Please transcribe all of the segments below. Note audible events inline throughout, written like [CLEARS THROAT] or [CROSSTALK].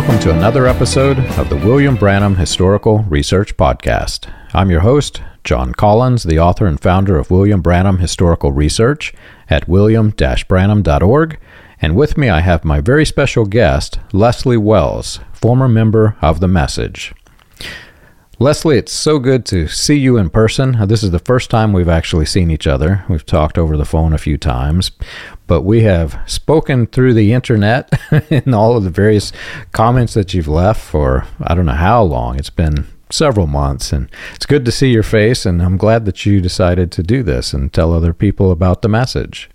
welcome to another episode of the William Branham Historical Research Podcast. I'm your host, John Collins, the author and founder of William Branham Historical Research at william-branham.org, and with me I have my very special guest, Leslie Wells, former member of The Message. Leslie, it's so good to see you in person. This is the first time we've actually seen each other. We've talked over the phone a few times, but we have spoken through the internet [LAUGHS] and all of the various comments that you've left for I don't know how long. It's been several months, and it's good to see your face. And I'm glad that you decided to do this and tell other people about the message.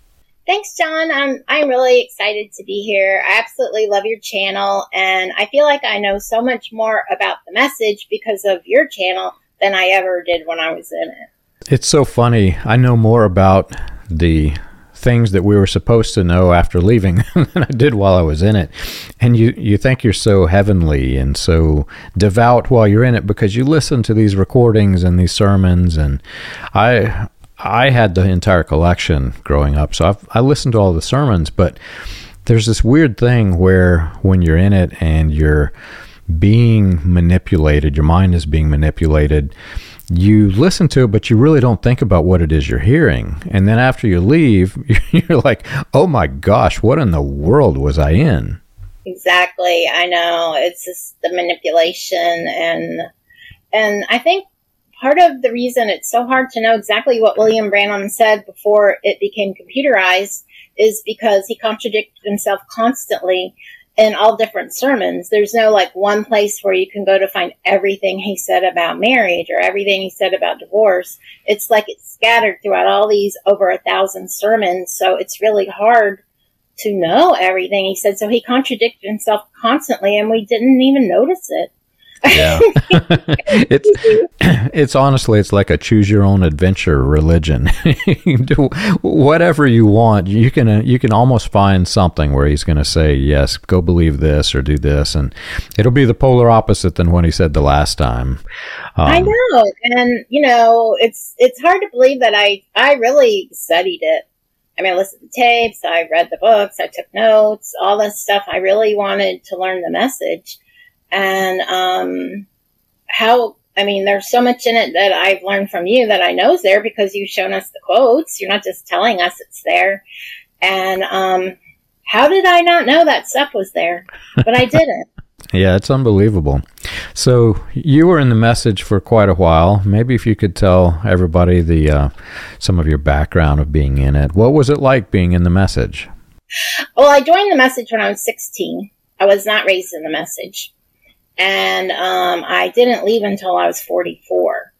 Thanks, John. I'm I'm really excited to be here. I absolutely love your channel, and I feel like I know so much more about the message because of your channel than I ever did when I was in it. It's so funny. I know more about the things that we were supposed to know after leaving [LAUGHS] than I did while I was in it. And you, you think you're so heavenly and so devout while you're in it because you listen to these recordings and these sermons. And I I had the entire collection growing up, so I've, I listened to all the sermons. But there's this weird thing where when you're in it and you're being manipulated, your mind is being manipulated. You listen to it, but you really don't think about what it is you're hearing. And then after you leave, [LAUGHS] you're like, "Oh my gosh, what in the world was I in?" Exactly. I know. It's just the manipulation and and I think part of the reason it's so hard to know exactly what William Branham said before it became computerized is because he contradicted himself constantly in all different sermons. There's no like one place where you can go to find everything he said about marriage or everything he said about divorce. It's like it's scattered throughout all these over a thousand sermons. So it's really hard to know everything he said. So he contradicted himself constantly and we didn't even notice it. Yeah. [LAUGHS] it's [CLEARS THROAT] it's honestly it's like a choose your own adventure religion. [LAUGHS] do whatever you want. You can uh, you can almost find something where he's going to say yes, go believe this or do this and it'll be the polar opposite than what he said the last time. Um, I know. And you know, it's it's hard to believe that I I really studied it. I mean, I listened to tapes, I read the books, I took notes, all this stuff. I really wanted to learn the message and um, how I mean, there's so much in it that I've learned from you that I know is there because you've shown us the quotes. You're not just telling us it's there. And um, how did I not know that stuff was there? But I didn't. [LAUGHS] yeah, it's unbelievable. So you were in the message for quite a while. Maybe if you could tell everybody the uh, some of your background of being in it. What was it like being in the message? Well, I joined the message when I was 16. I was not raised in the message. And um, I didn't leave until I was 44.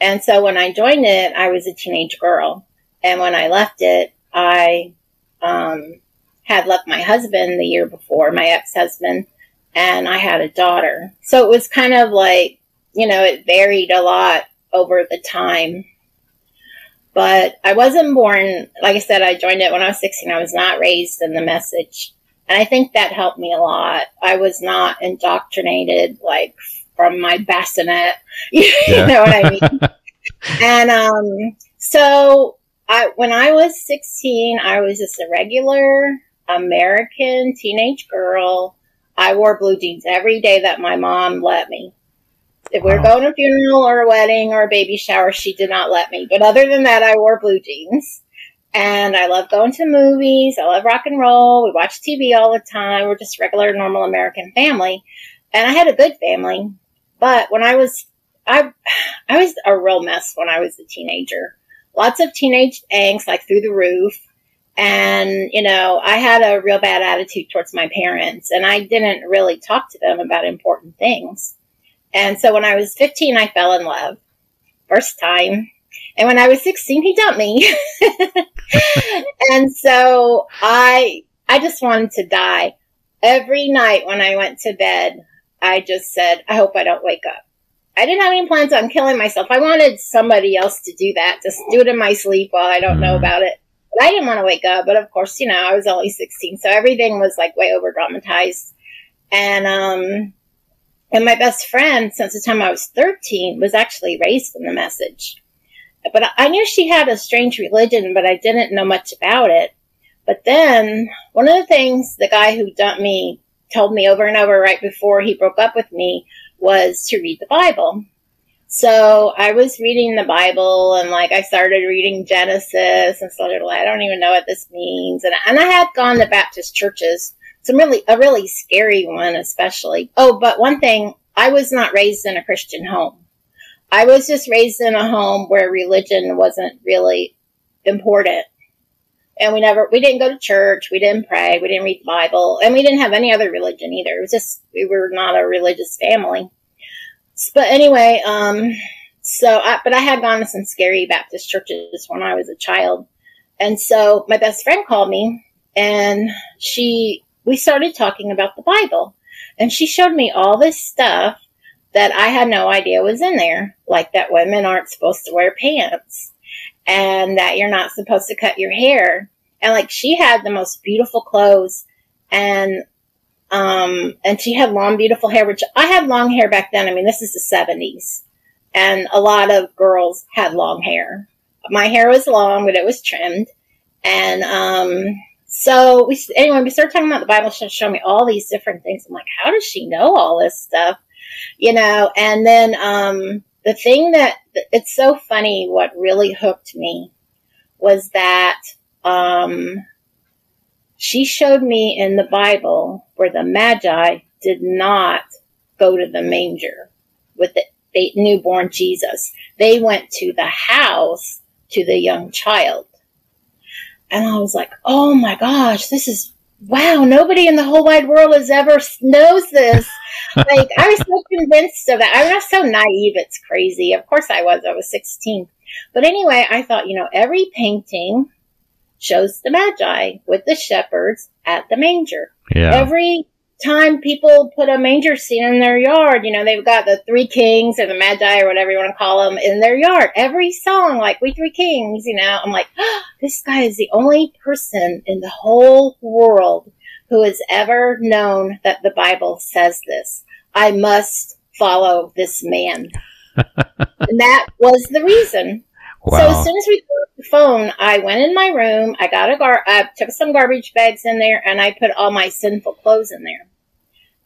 And so when I joined it, I was a teenage girl. And when I left it, I um, had left my husband the year before, my ex husband, and I had a daughter. So it was kind of like, you know, it varied a lot over the time. But I wasn't born, like I said, I joined it when I was 16. I was not raised in the message. And I think that helped me a lot. I was not indoctrinated like from my bassinet. [LAUGHS] you yeah. know what I mean? [LAUGHS] and um, so I, when I was 16, I was just a regular American teenage girl. I wore blue jeans every day that my mom let me. If we were going to a funeral or a wedding or a baby shower, she did not let me. But other than that, I wore blue jeans. And I love going to movies. I love rock and roll. We watch TV all the time. We're just regular, normal American family. And I had a good family. But when I was, I, [SIGHS] I was a real mess when I was a teenager. Lots of teenage angst, like through the roof. And, you know, I had a real bad attitude towards my parents and I didn't really talk to them about important things. And so when I was 15, I fell in love. First time. And when I was 16, he dumped me. [LAUGHS] [LAUGHS] and so I, I just wanted to die. Every night when I went to bed, I just said, I hope I don't wake up. I didn't have any plans on killing myself. I wanted somebody else to do that, just do it in my sleep while I don't know mm-hmm. about it. But I didn't want to wake up. But of course, you know, I was only 16, so everything was like way over dramatized. And, um, and my best friend, since the time I was 13, was actually raised in the message. But I knew she had a strange religion, but I didn't know much about it. But then one of the things the guy who dumped me told me over and over right before he broke up with me was to read the Bible. So I was reading the Bible and like I started reading Genesis and started like, I don't even know what this means. And, and I had gone to Baptist churches, some really, a really scary one, especially. Oh, but one thing, I was not raised in a Christian home. I was just raised in a home where religion wasn't really important. And we never, we didn't go to church. We didn't pray. We didn't read the Bible and we didn't have any other religion either. It was just, we were not a religious family. But anyway, um, so, I, but I had gone to some scary Baptist churches when I was a child. And so my best friend called me and she, we started talking about the Bible and she showed me all this stuff that I had no idea was in there, like that women aren't supposed to wear pants and that you're not supposed to cut your hair. And like she had the most beautiful clothes and um, and she had long, beautiful hair, which I had long hair back then. I mean, this is the 70s. And a lot of girls had long hair. My hair was long, but it was trimmed. And um, so we, anyway, we started talking about the Bible. She showed me all these different things. I'm like, how does she know all this stuff? You know, and then um, the thing that it's so funny, what really hooked me was that um, she showed me in the Bible where the Magi did not go to the manger with the newborn Jesus. They went to the house to the young child. And I was like, oh my gosh, this is, wow, nobody in the whole wide world has ever knows this. [LAUGHS] like, I was so convinced of that. I was so naive, it's crazy. Of course I was, I was 16. But anyway, I thought, you know, every painting shows the Magi with the shepherds at the manger. Yeah. Every time people put a manger scene in their yard, you know, they've got the three kings or the Magi or whatever you want to call them in their yard. Every song, like We Three Kings, you know, I'm like, oh, this guy is the only person in the whole world who has ever known that the Bible says this. I must follow this man. [LAUGHS] and that was the reason. Wow. So as soon as we got the phone, I went in my room. I got a gar. I took some garbage bags in there, and I put all my sinful clothes in there.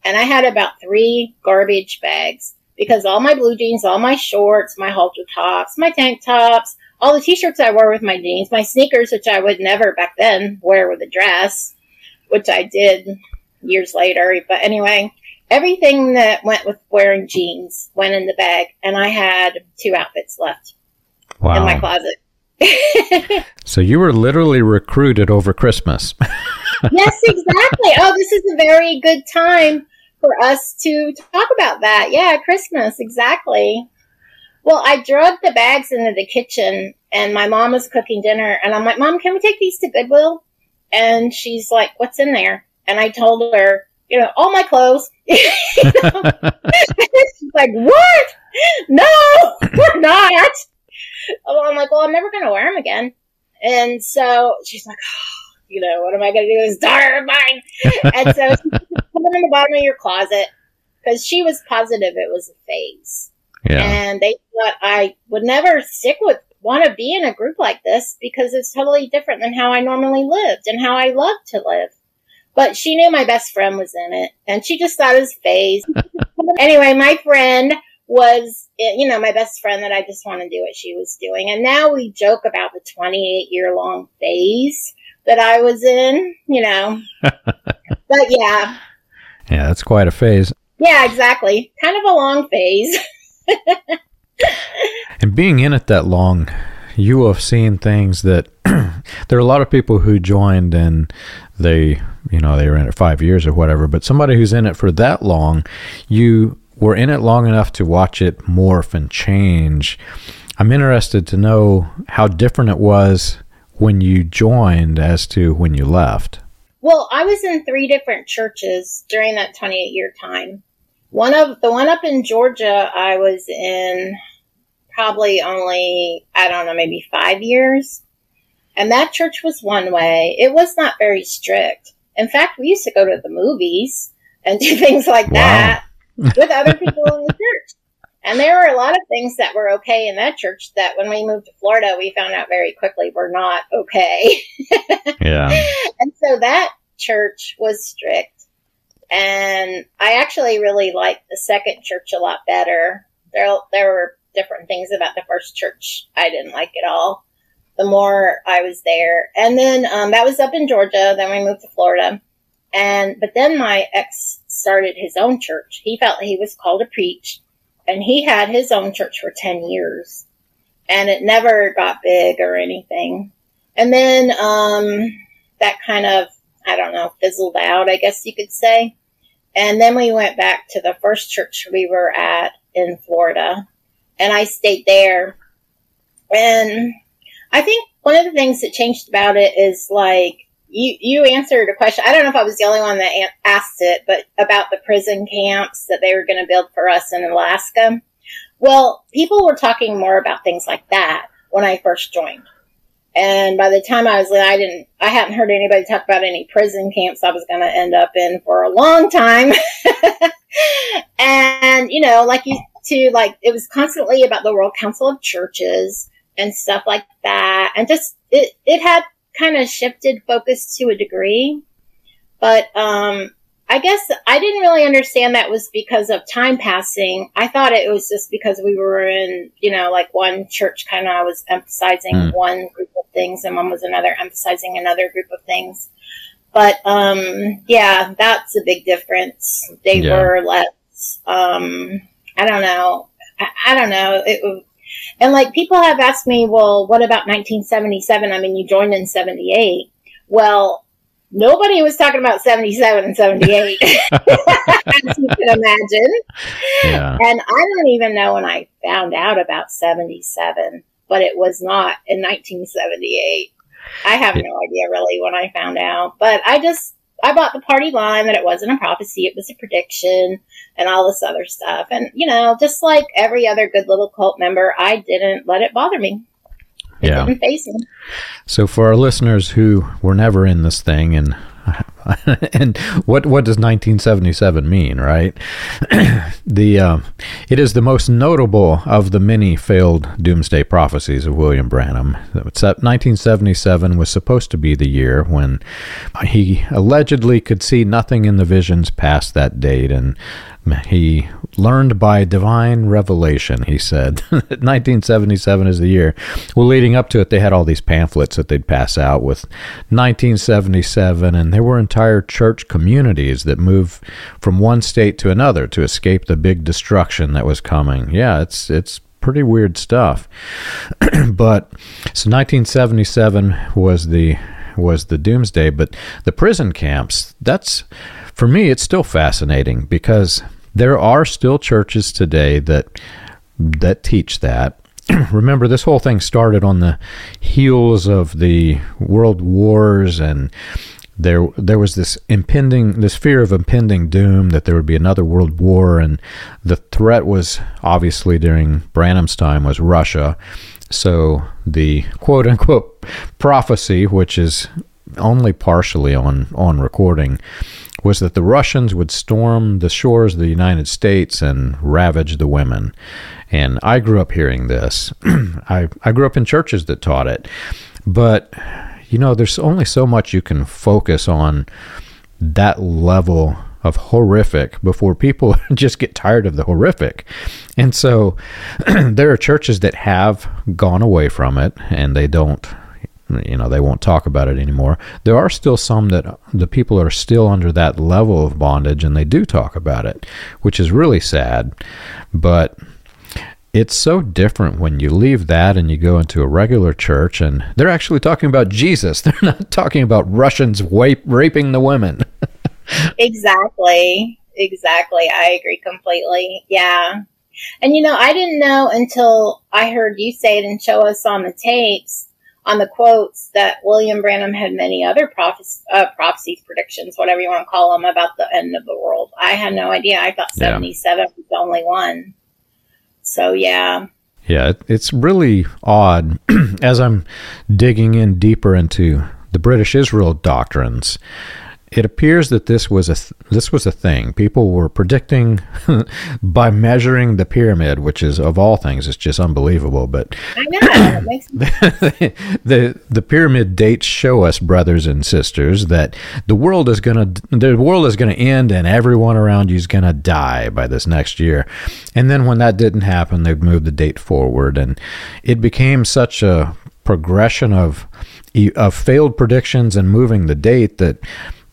And I had about three garbage bags because all my blue jeans, all my shorts, my halter tops, my tank tops, all the t-shirts I wore with my jeans, my sneakers, which I would never back then wear with a dress, which I did years later. But anyway, everything that went with wearing jeans went in the bag, and I had two outfits left wow. in my closet. [LAUGHS] so you were literally recruited over Christmas. [LAUGHS] yes, exactly. Oh, this is a very good time for us to talk about that. Yeah, Christmas, exactly. Well, I drug the bags into the kitchen and my mom was cooking dinner and I'm like, Mom, can we take these to Goodwill? And she's like, What's in there? And I told her, you know, all my clothes. [LAUGHS] she's like, What? No, we're not. Oh, I'm like, well, I'm never going to wear them again. And so she's like, oh, you know, what am I going to do? With this daughter of mine. [LAUGHS] and so she put them in the bottom of your closet because she was positive it was a phase. Yeah. And they thought I would never stick with, want to be in a group like this because it's totally different than how I normally lived and how I love to live. But she knew my best friend was in it and she just thought it was phase. [LAUGHS] anyway, my friend was, you know, my best friend that I just want to do what she was doing. And now we joke about the 28 year long phase that I was in, you know. [LAUGHS] but yeah. Yeah, that's quite a phase. Yeah, exactly. Kind of a long phase. [LAUGHS] and being in it that long, you have seen things that [CLEARS THROAT] there are a lot of people who joined and they, you know, they were in it five years or whatever, but somebody who's in it for that long, you were in it long enough to watch it morph and change. I'm interested to know how different it was when you joined as to when you left. Well, I was in three different churches during that 28 year time. One of the one up in Georgia, I was in probably only, I don't know, maybe five years. And that church was one way. It was not very strict. In fact, we used to go to the movies and do [LAUGHS] things like wow. that with other people in the church. And there were a lot of things that were okay in that church that when we moved to Florida, we found out very quickly were not okay. [LAUGHS] yeah. And so that church was strict. And I actually really liked the second church a lot better. There, there were different things about the first church I didn't like at all. The more I was there, and then um, that was up in Georgia. Then we moved to Florida, and but then my ex started his own church. He felt he was called to preach, and he had his own church for ten years, and it never got big or anything. And then um, that kind of I don't know fizzled out, I guess you could say. And then we went back to the first church we were at in Florida, and I stayed there. And I think one of the things that changed about it is like you you answered a question. I don't know if I was the only one that asked it, but about the prison camps that they were going to build for us in Alaska. Well, people were talking more about things like that when I first joined. And by the time I was I didn't, I hadn't heard anybody talk about any prison camps I was going to end up in for a long time. [LAUGHS] and, you know, like you, to like, it was constantly about the World Council of Churches and stuff like that. And just, it, it had kind of shifted focus to a degree. But, um, I guess I didn't really understand that was because of time passing. I thought it was just because we were in, you know, like one church kind of was emphasizing mm. one group of things and one was another emphasizing another group of things. But, um, yeah, that's a big difference. They yeah. were less, um, I don't know. I, I don't know. It, and like people have asked me, well, what about 1977? I mean, you joined in 78. Well, nobody was talking about 77 and 78 [LAUGHS] [LAUGHS] as you can imagine yeah. and i don't even know when i found out about 77 but it was not in 1978 i have no idea really when i found out but i just i bought the party line that it wasn't a prophecy it was a prediction and all this other stuff. And you know just like every other good little cult member i didn't let it bother me. Yeah. So for our listeners who were never in this thing and [LAUGHS] and what what does 1977 mean, right? [CLEARS THROAT] the uh, it is the most notable of the many failed doomsday prophecies of William Branham. 1977 was supposed to be the year when he allegedly could see nothing in the visions past that date, and he learned by divine revelation, he said. [LAUGHS] 1977 is the year. Well, leading up to it, they had all these pamphlets that they'd pass out with 1977, and there were entire church communities that moved from one state to another to escape the big destruction that was coming. Yeah, it's it's pretty weird stuff. [CLEARS THROAT] but so 1977 was the was the doomsday, but the prison camps, that's for me, it's still fascinating because there are still churches today that that teach that. [CLEARS THROAT] Remember, this whole thing started on the heels of the world wars, and there there was this impending, this fear of impending doom that there would be another world war, and the threat was obviously during Branham's time was Russia. So the quote unquote prophecy, which is only partially on on recording, was that the Russians would storm the shores of the United States and ravage the women. And I grew up hearing this. [CLEARS THROAT] I, I grew up in churches that taught it. But, you know, there's only so much you can focus on that level of horrific before people [LAUGHS] just get tired of the horrific. And so [CLEARS THROAT] there are churches that have gone away from it and they don't you know they won't talk about it anymore there are still some that the people are still under that level of bondage and they do talk about it which is really sad but it's so different when you leave that and you go into a regular church and they're actually talking about Jesus. [LAUGHS] They're not talking about Russians rape, raping the women. [LAUGHS] exactly. Exactly. I agree completely. Yeah. And you know, I didn't know until I heard you say it and show us on the tapes on the quotes that William Branham had many other prophes- uh, prophecies, predictions, whatever you want to call them, about the end of the world. I had no idea. I thought 77 yeah. was the only one. So, yeah. Yeah, it's really odd [CLEARS THROAT] as I'm digging in deeper into the British Israel doctrines. It appears that this was a th- this was a thing. People were predicting [LAUGHS] by measuring the pyramid, which is of all things, it's just unbelievable. But I know the, [COUGHS] the the pyramid dates show us, brothers and sisters, that the world is gonna the world is gonna end, and everyone around you is gonna die by this next year. And then when that didn't happen, they moved the date forward, and it became such a progression of of failed predictions and moving the date that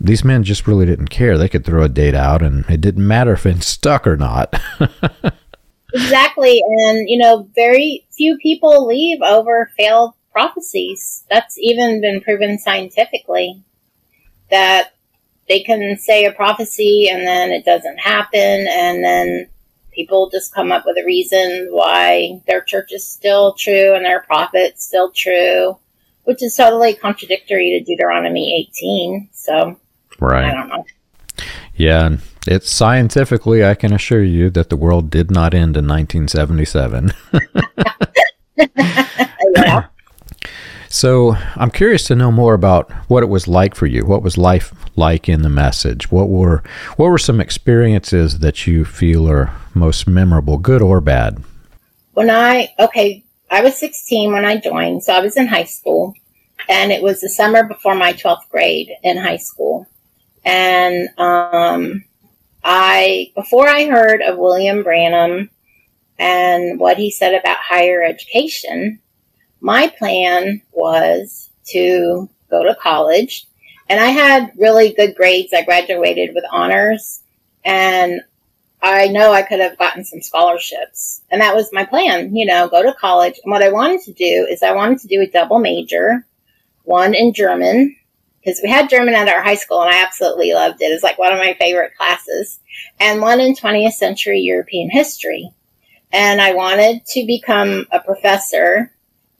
these men just really didn't care. They could throw a date out and it didn't matter if it stuck or not. [LAUGHS] exactly. And, you know, very few people leave over failed prophecies. That's even been proven scientifically that they can say a prophecy and then it doesn't happen. And then people just come up with a reason why their church is still true and their prophet's still true, which is totally contradictory to Deuteronomy 18. So, Right. I don't know. Yeah, it's scientifically, I can assure you that the world did not end in 1977. yeah. [LAUGHS] So I'm curious to know more about what it was like for you. What was life like in the message? What were what were some experiences that you feel are most memorable, good or bad? When I okay, I was 16 when I joined, so I was in high school, and it was the summer before my 12th grade in high school. And um, I, before I heard of William Branham and what he said about higher education, my plan was to go to college. And I had really good grades. I graduated with honors. And I know I could have gotten some scholarships. And that was my plan, you know, go to college. And what I wanted to do is I wanted to do a double major, one in German because we had German at our high school and I absolutely loved it. It's like one of my favorite classes. And one in 20th century European history. And I wanted to become a professor,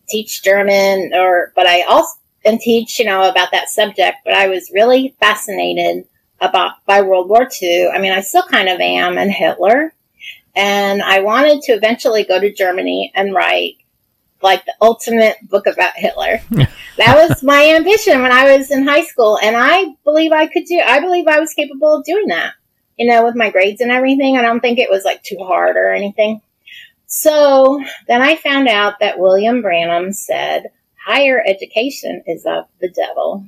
teach German or, but I also, and teach, you know, about that subject, but I was really fascinated about by World War II. I mean, I still kind of am and Hitler. And I wanted to eventually go to Germany and write like the ultimate book about Hitler. [LAUGHS] that was my ambition when I was in high school. And I believe I could do, I believe I was capable of doing that, you know, with my grades and everything. I don't think it was like too hard or anything. So then I found out that William Branham said higher education is of the devil.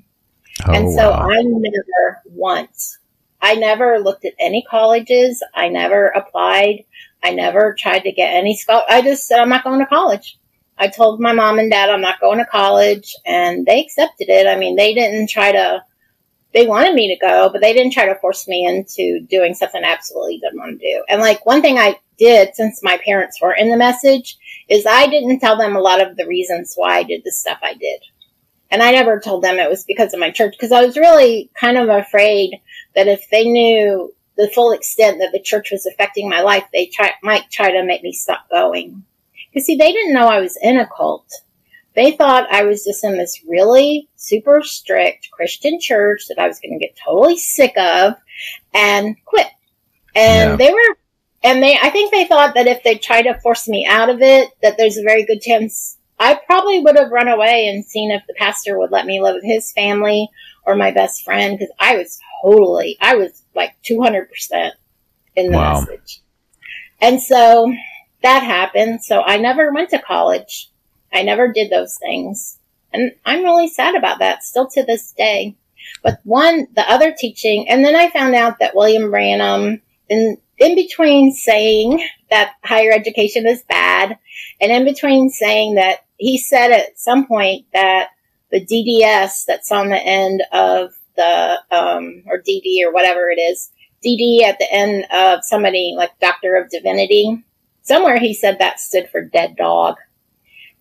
Oh, and so wow. I never once, I never looked at any colleges. I never applied. I never tried to get any school. I just said, I'm not going to college. I told my mom and dad I'm not going to college and they accepted it. I mean, they didn't try to, they wanted me to go, but they didn't try to force me into doing something I absolutely didn't want to do. And like one thing I did since my parents were in the message is I didn't tell them a lot of the reasons why I did the stuff I did. And I never told them it was because of my church because I was really kind of afraid that if they knew the full extent that the church was affecting my life, they try, might try to make me stop going. Because see, they didn't know I was in a cult. They thought I was just in this really super strict Christian church that I was going to get totally sick of and quit. And yeah. they were, and they, I think they thought that if they tried to force me out of it, that there's a very good chance I probably would have run away and seen if the pastor would let me live with his family or my best friend because I was totally, I was like 200% in the wow. message. And so that happened. So I never went to college. I never did those things. And I'm really sad about that still to this day. But one, the other teaching, and then I found out that William Branham, in, in between saying that higher education is bad, and in between saying that he said at some point that the DDS that's on the end of the, um, or DD or whatever it is, DD at the end of somebody like Doctor of Divinity, somewhere he said that stood for dead dog.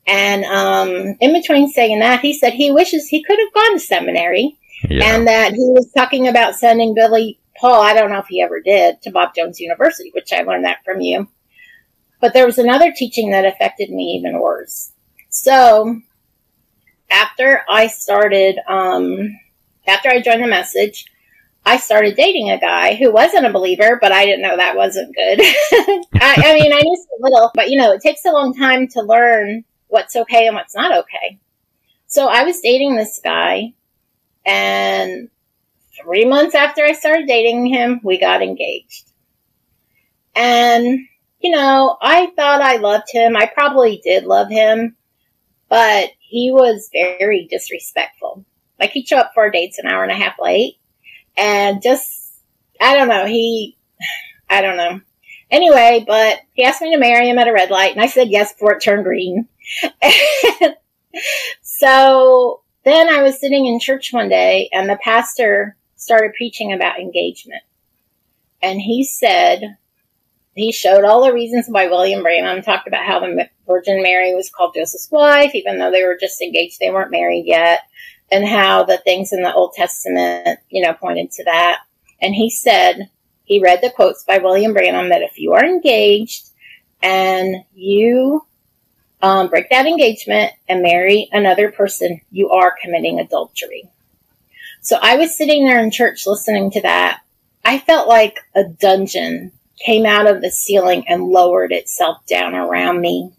And um, in between saying that, he said he wishes he could have gone to seminary yeah. and that he was talking about sending Billy Paul, I don't know if he ever did, to Bob Jones University, which I learned that from you. But there was another teaching that affected me even worse. So after I started, um, after I joined the message, I started dating a guy who wasn't a believer, but I didn't know that wasn't good. [LAUGHS] I, I, mean, I knew a little, but you know, it takes a long time to learn what's okay and what's not okay. So I was dating this guy, and three months after I started dating him, we got engaged. And, you know, I thought I loved him. I probably did love him, but he was very disrespectful. Like he'd show up for our dates an hour and a half late and just, I don't know, he, [SIGHS] I don't know. Anyway, but he asked me to marry him at a red light and I said yes before it turned green. [LAUGHS] so then I was sitting in church one day and the pastor started preaching about engagement. And he said, he showed all the reasons why William Branham talked about how the Virgin Mary was called Joseph's wife, even though they were just engaged, they weren't married yet, and how the things in the Old Testament, you know, pointed to that. And he said, he read the quotes by William Branham that if you are engaged and you um, break that engagement and marry another person, you are committing adultery. So I was sitting there in church listening to that. I felt like a dungeon came out of the ceiling and lowered itself down around me.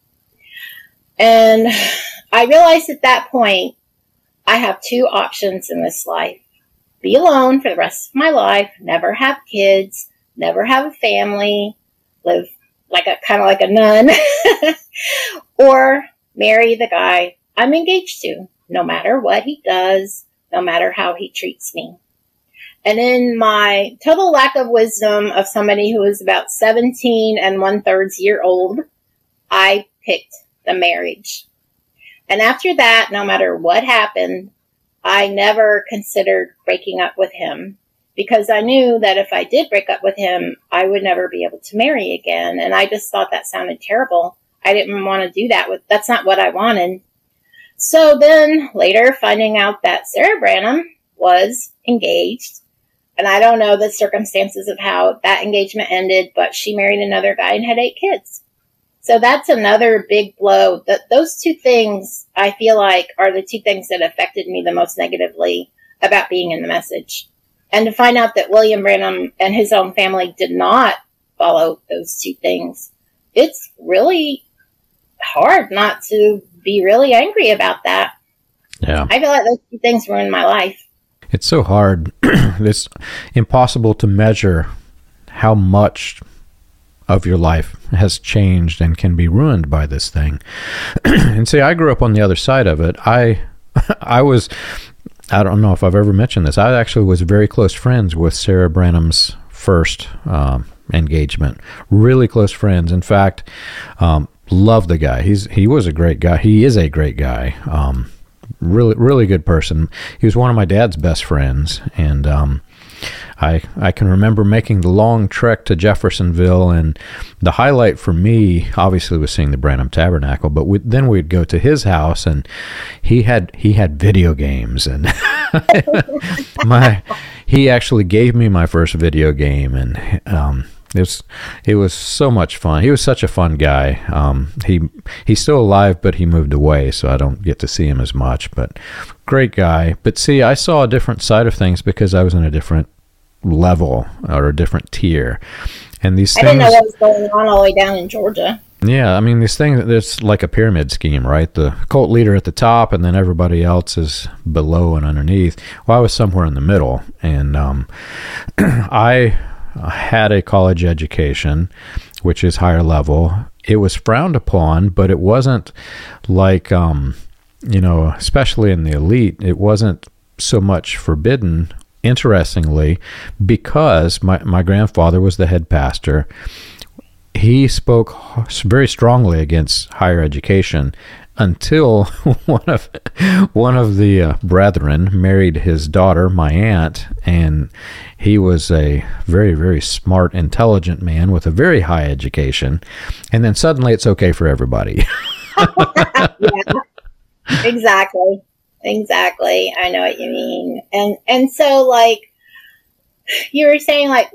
And [SIGHS] I realized at that point, I have two options in this life. Be alone for the rest of my life, never have kids, never have a family, live like a kind of like a nun, [LAUGHS] or marry the guy I'm engaged to, no matter what he does, no matter how he treats me. And in my total lack of wisdom of somebody who is about 17 and one thirds year old, I picked the marriage. And after that, no matter what happened, I never considered breaking up with him because I knew that if I did break up with him, I would never be able to marry again. And I just thought that sounded terrible. I didn't want to do that with, that's not what I wanted. So then later finding out that Sarah Branham was engaged and I don't know the circumstances of how that engagement ended, but she married another guy and had eight kids. So that's another big blow. That those two things I feel like are the two things that affected me the most negatively about being in the message. And to find out that William Branham and his own family did not follow those two things, it's really hard not to be really angry about that. Yeah. I feel like those two things ruined my life. It's so hard. [CLEARS THROAT] it's impossible to measure how much of your life has changed and can be ruined by this thing. [CLEARS THROAT] and see, I grew up on the other side of it. I [LAUGHS] I was I don't know if I've ever mentioned this. I actually was very close friends with Sarah Branham's first um, engagement. Really close friends. In fact, um, love the guy. He's he was a great guy. He is a great guy. Um, really really good person. He was one of my dad's best friends, and um, I I can remember making the long trek to Jeffersonville, and the highlight for me obviously was seeing the Branham Tabernacle. But we, then we'd go to his house, and he had he had video games, and [LAUGHS] my he actually gave me my first video game, and um, it was it was so much fun. He was such a fun guy. Um, he he's still alive, but he moved away, so I don't get to see him as much. But great guy. But see, I saw a different side of things because I was in a different level or a different tier. And these I things, didn't know what was going on all the way down in Georgia. Yeah, I mean these things. It's like a pyramid scheme, right? The cult leader at the top, and then everybody else is below and underneath. Well, I was somewhere in the middle, and um, [CLEARS THROAT] I had a college education, which is higher level. It was frowned upon, but it wasn't like, um, you know, especially in the elite, it wasn't so much forbidden. Interestingly, because my, my grandfather was the head pastor, he spoke very strongly against higher education until [LAUGHS] one of one of the uh, brethren married his daughter, my aunt, and he was a very very smart, intelligent man with a very high education, and then suddenly it's okay for everybody. yeah, [LAUGHS] [LAUGHS] exactly, exactly. I know what you mean, and and so like you were saying, like,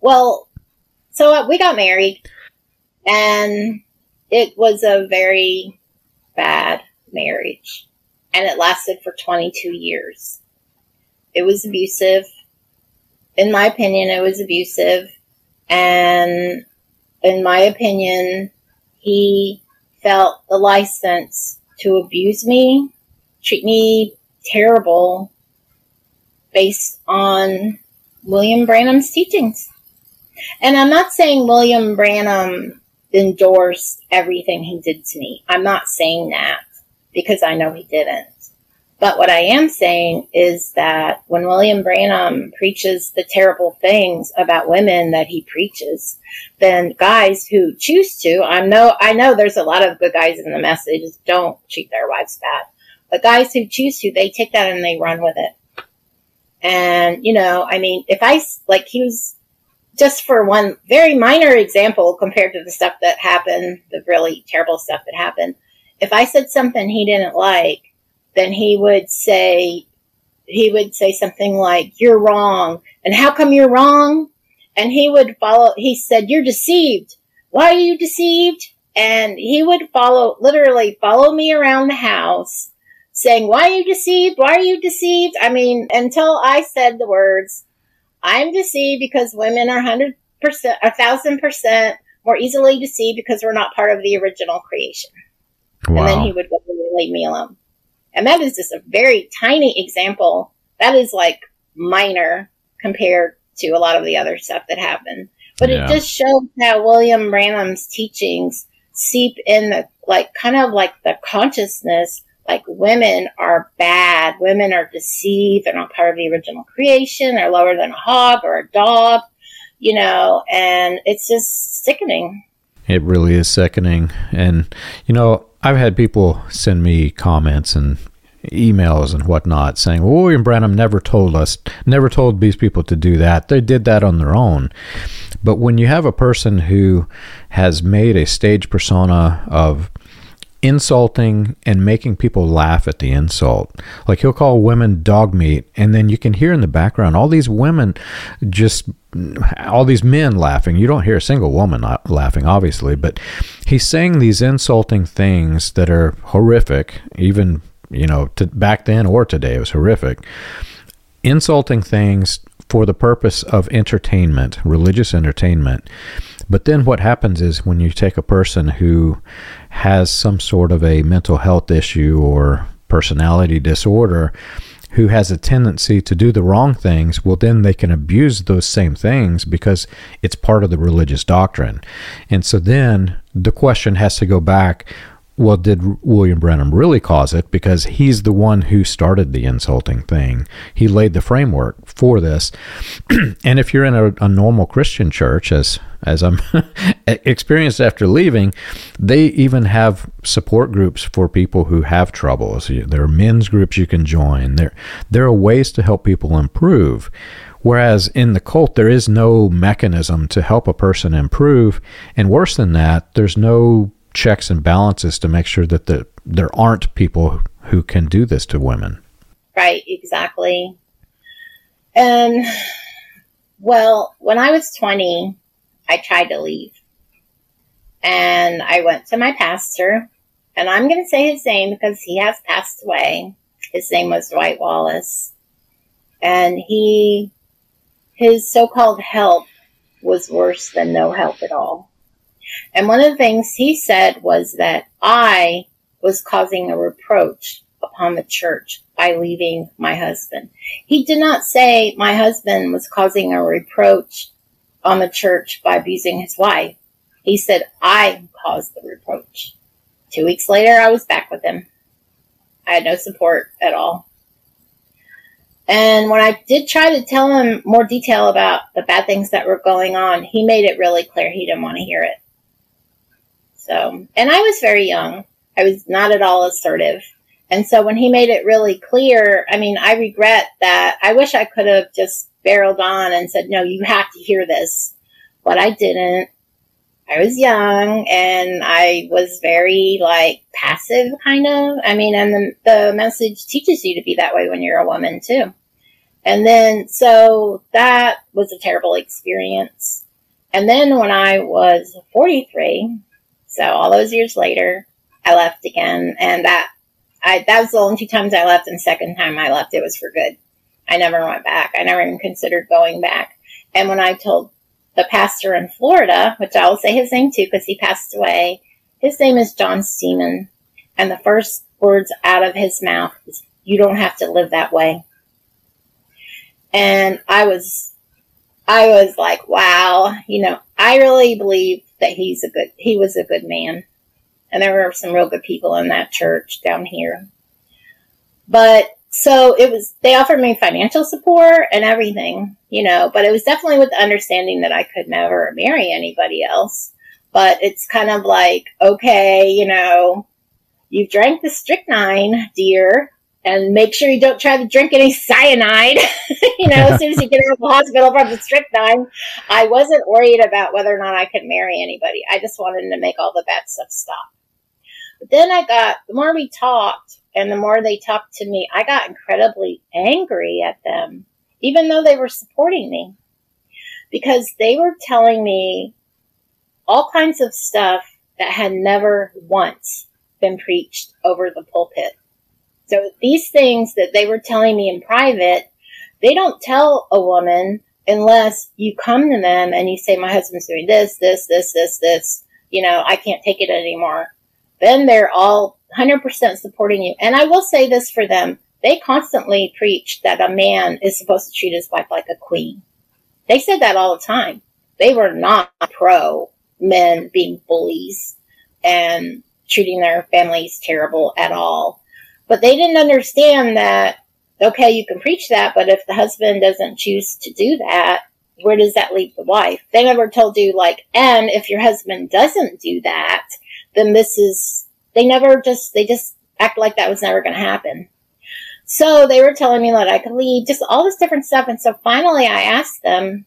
well, so uh, we got married, and it was a very bad marriage. And it lasted for 22 years. It was abusive. In my opinion, it was abusive. And in my opinion, he felt the license to abuse me, treat me terrible, based on William Branham's teachings. And I'm not saying William Branham endorsed everything he did to me. I'm not saying that because I know he didn't. But what I am saying is that when William Branham preaches the terrible things about women that he preaches, then guys who choose to, I know, I know there's a lot of good guys in the message, don't treat their wives bad. But guys who choose to, they take that and they run with it. And, you know, I mean, if I, like, he was just for one very minor example compared to the stuff that happened, the really terrible stuff that happened. If I said something he didn't like, then he would say, he would say something like, you're wrong. And how come you're wrong? And he would follow, he said, you're deceived. Why are you deceived? And he would follow, literally follow me around the house saying, why are you deceived? Why are you deceived? I mean, until I said the words, I'm deceived because women are 100%, a thousand percent more easily deceived because we're not part of the original creation. Wow. And then he would leave me alone. And that is just a very tiny example. That is like minor compared to a lot of the other stuff that happened. But yeah. it just shows how William Branham's teachings seep in the, like, kind of like the consciousness like women are bad. Women are deceived. They're not part of the original creation. They're lower than a hog or a dog, you know, and it's just sickening. It really is sickening. And, you know, I've had people send me comments and emails and whatnot saying, well, William Branham never told us, never told these people to do that. They did that on their own. But when you have a person who has made a stage persona of insulting and making people laugh at the insult. Like he'll call women dog meat, and then you can hear in the background all these women just all these men laughing. You don't hear a single woman uh, laughing, obviously, but he's saying these insulting things that are horrific, even you know, to, back then or today, it was horrific. Insulting things for the purpose of entertainment, religious entertainment. But then what happens is when you take a person who has some sort of a mental health issue or personality disorder, who has a tendency to do the wrong things, well, then they can abuse those same things because it's part of the religious doctrine. And so then the question has to go back well, did William Branham really cause it? Because he's the one who started the insulting thing. He laid the framework for this. [CLEARS THROAT] and if you're in a, a, normal Christian church, as as I'm [LAUGHS] experienced after leaving, they even have support groups for people who have troubles. There are men's groups you can join. There there are ways to help people improve. Whereas in the cult, there is no mechanism to help a person improve. And worse than that, there's no checks and balances to make sure that the, there aren't people who can do this to women. Right, exactly. And well, when I was 20, I tried to leave. And I went to my pastor, and I'm going to say his name because he has passed away. His name was Dwight Wallace. And he, his so called help was worse than no help at all. And one of the things he said was that I was causing a reproach upon the church by leaving my husband. He did not say my husband was causing a reproach on the church by abusing his wife. He said I caused the reproach. Two weeks later, I was back with him. I had no support at all. And when I did try to tell him more detail about the bad things that were going on, he made it really clear he didn't want to hear it. So, and I was very young. I was not at all assertive. And so when he made it really clear, I mean, I regret that. I wish I could have just barreled on and said, no, you have to hear this. But I didn't. I was young and I was very like passive kind of. I mean, and the, the message teaches you to be that way when you're a woman too. And then, so that was a terrible experience. And then when I was 43, so all those years later, I left again, and that I that was the only two times I left, and the second time I left, it was for good. I never went back. I never even considered going back. And when I told the pastor in Florida, which I will say his name too because he passed away, his name is John Steeman, and the first words out of his mouth is, "You don't have to live that way." And I was, I was like, wow, you know, I really believe that he's a good, he was a good man. And there were some real good people in that church down here. But so it was, they offered me financial support and everything, you know, but it was definitely with the understanding that I could never marry anybody else. But it's kind of like, okay, you know, you've drank the strychnine, dear, and make sure you don't try to drink any cyanide. [LAUGHS] you know, as soon as you get out of the hospital from the strychnine, I wasn't worried about whether or not I could marry anybody. I just wanted to make all the bad stuff stop. But then I got, the more we talked, and the more they talked to me, I got incredibly angry at them, even though they were supporting me. Because they were telling me all kinds of stuff that had never once been preached over the pulpit. So these things that they were telling me in private, they don't tell a woman unless you come to them and you say, my husband's doing this, this, this, this, this, you know, I can't take it anymore. Then they're all 100% supporting you. And I will say this for them. They constantly preach that a man is supposed to treat his wife like a queen. They said that all the time. They were not pro men being bullies and treating their families terrible at all. But they didn't understand that, okay, you can preach that, but if the husband doesn't choose to do that, where does that leave the wife? They never told you, like, and if your husband doesn't do that, then this is they never just, they just act like that was never going to happen. So they were telling me that I could leave, just all this different stuff. And so finally I asked them,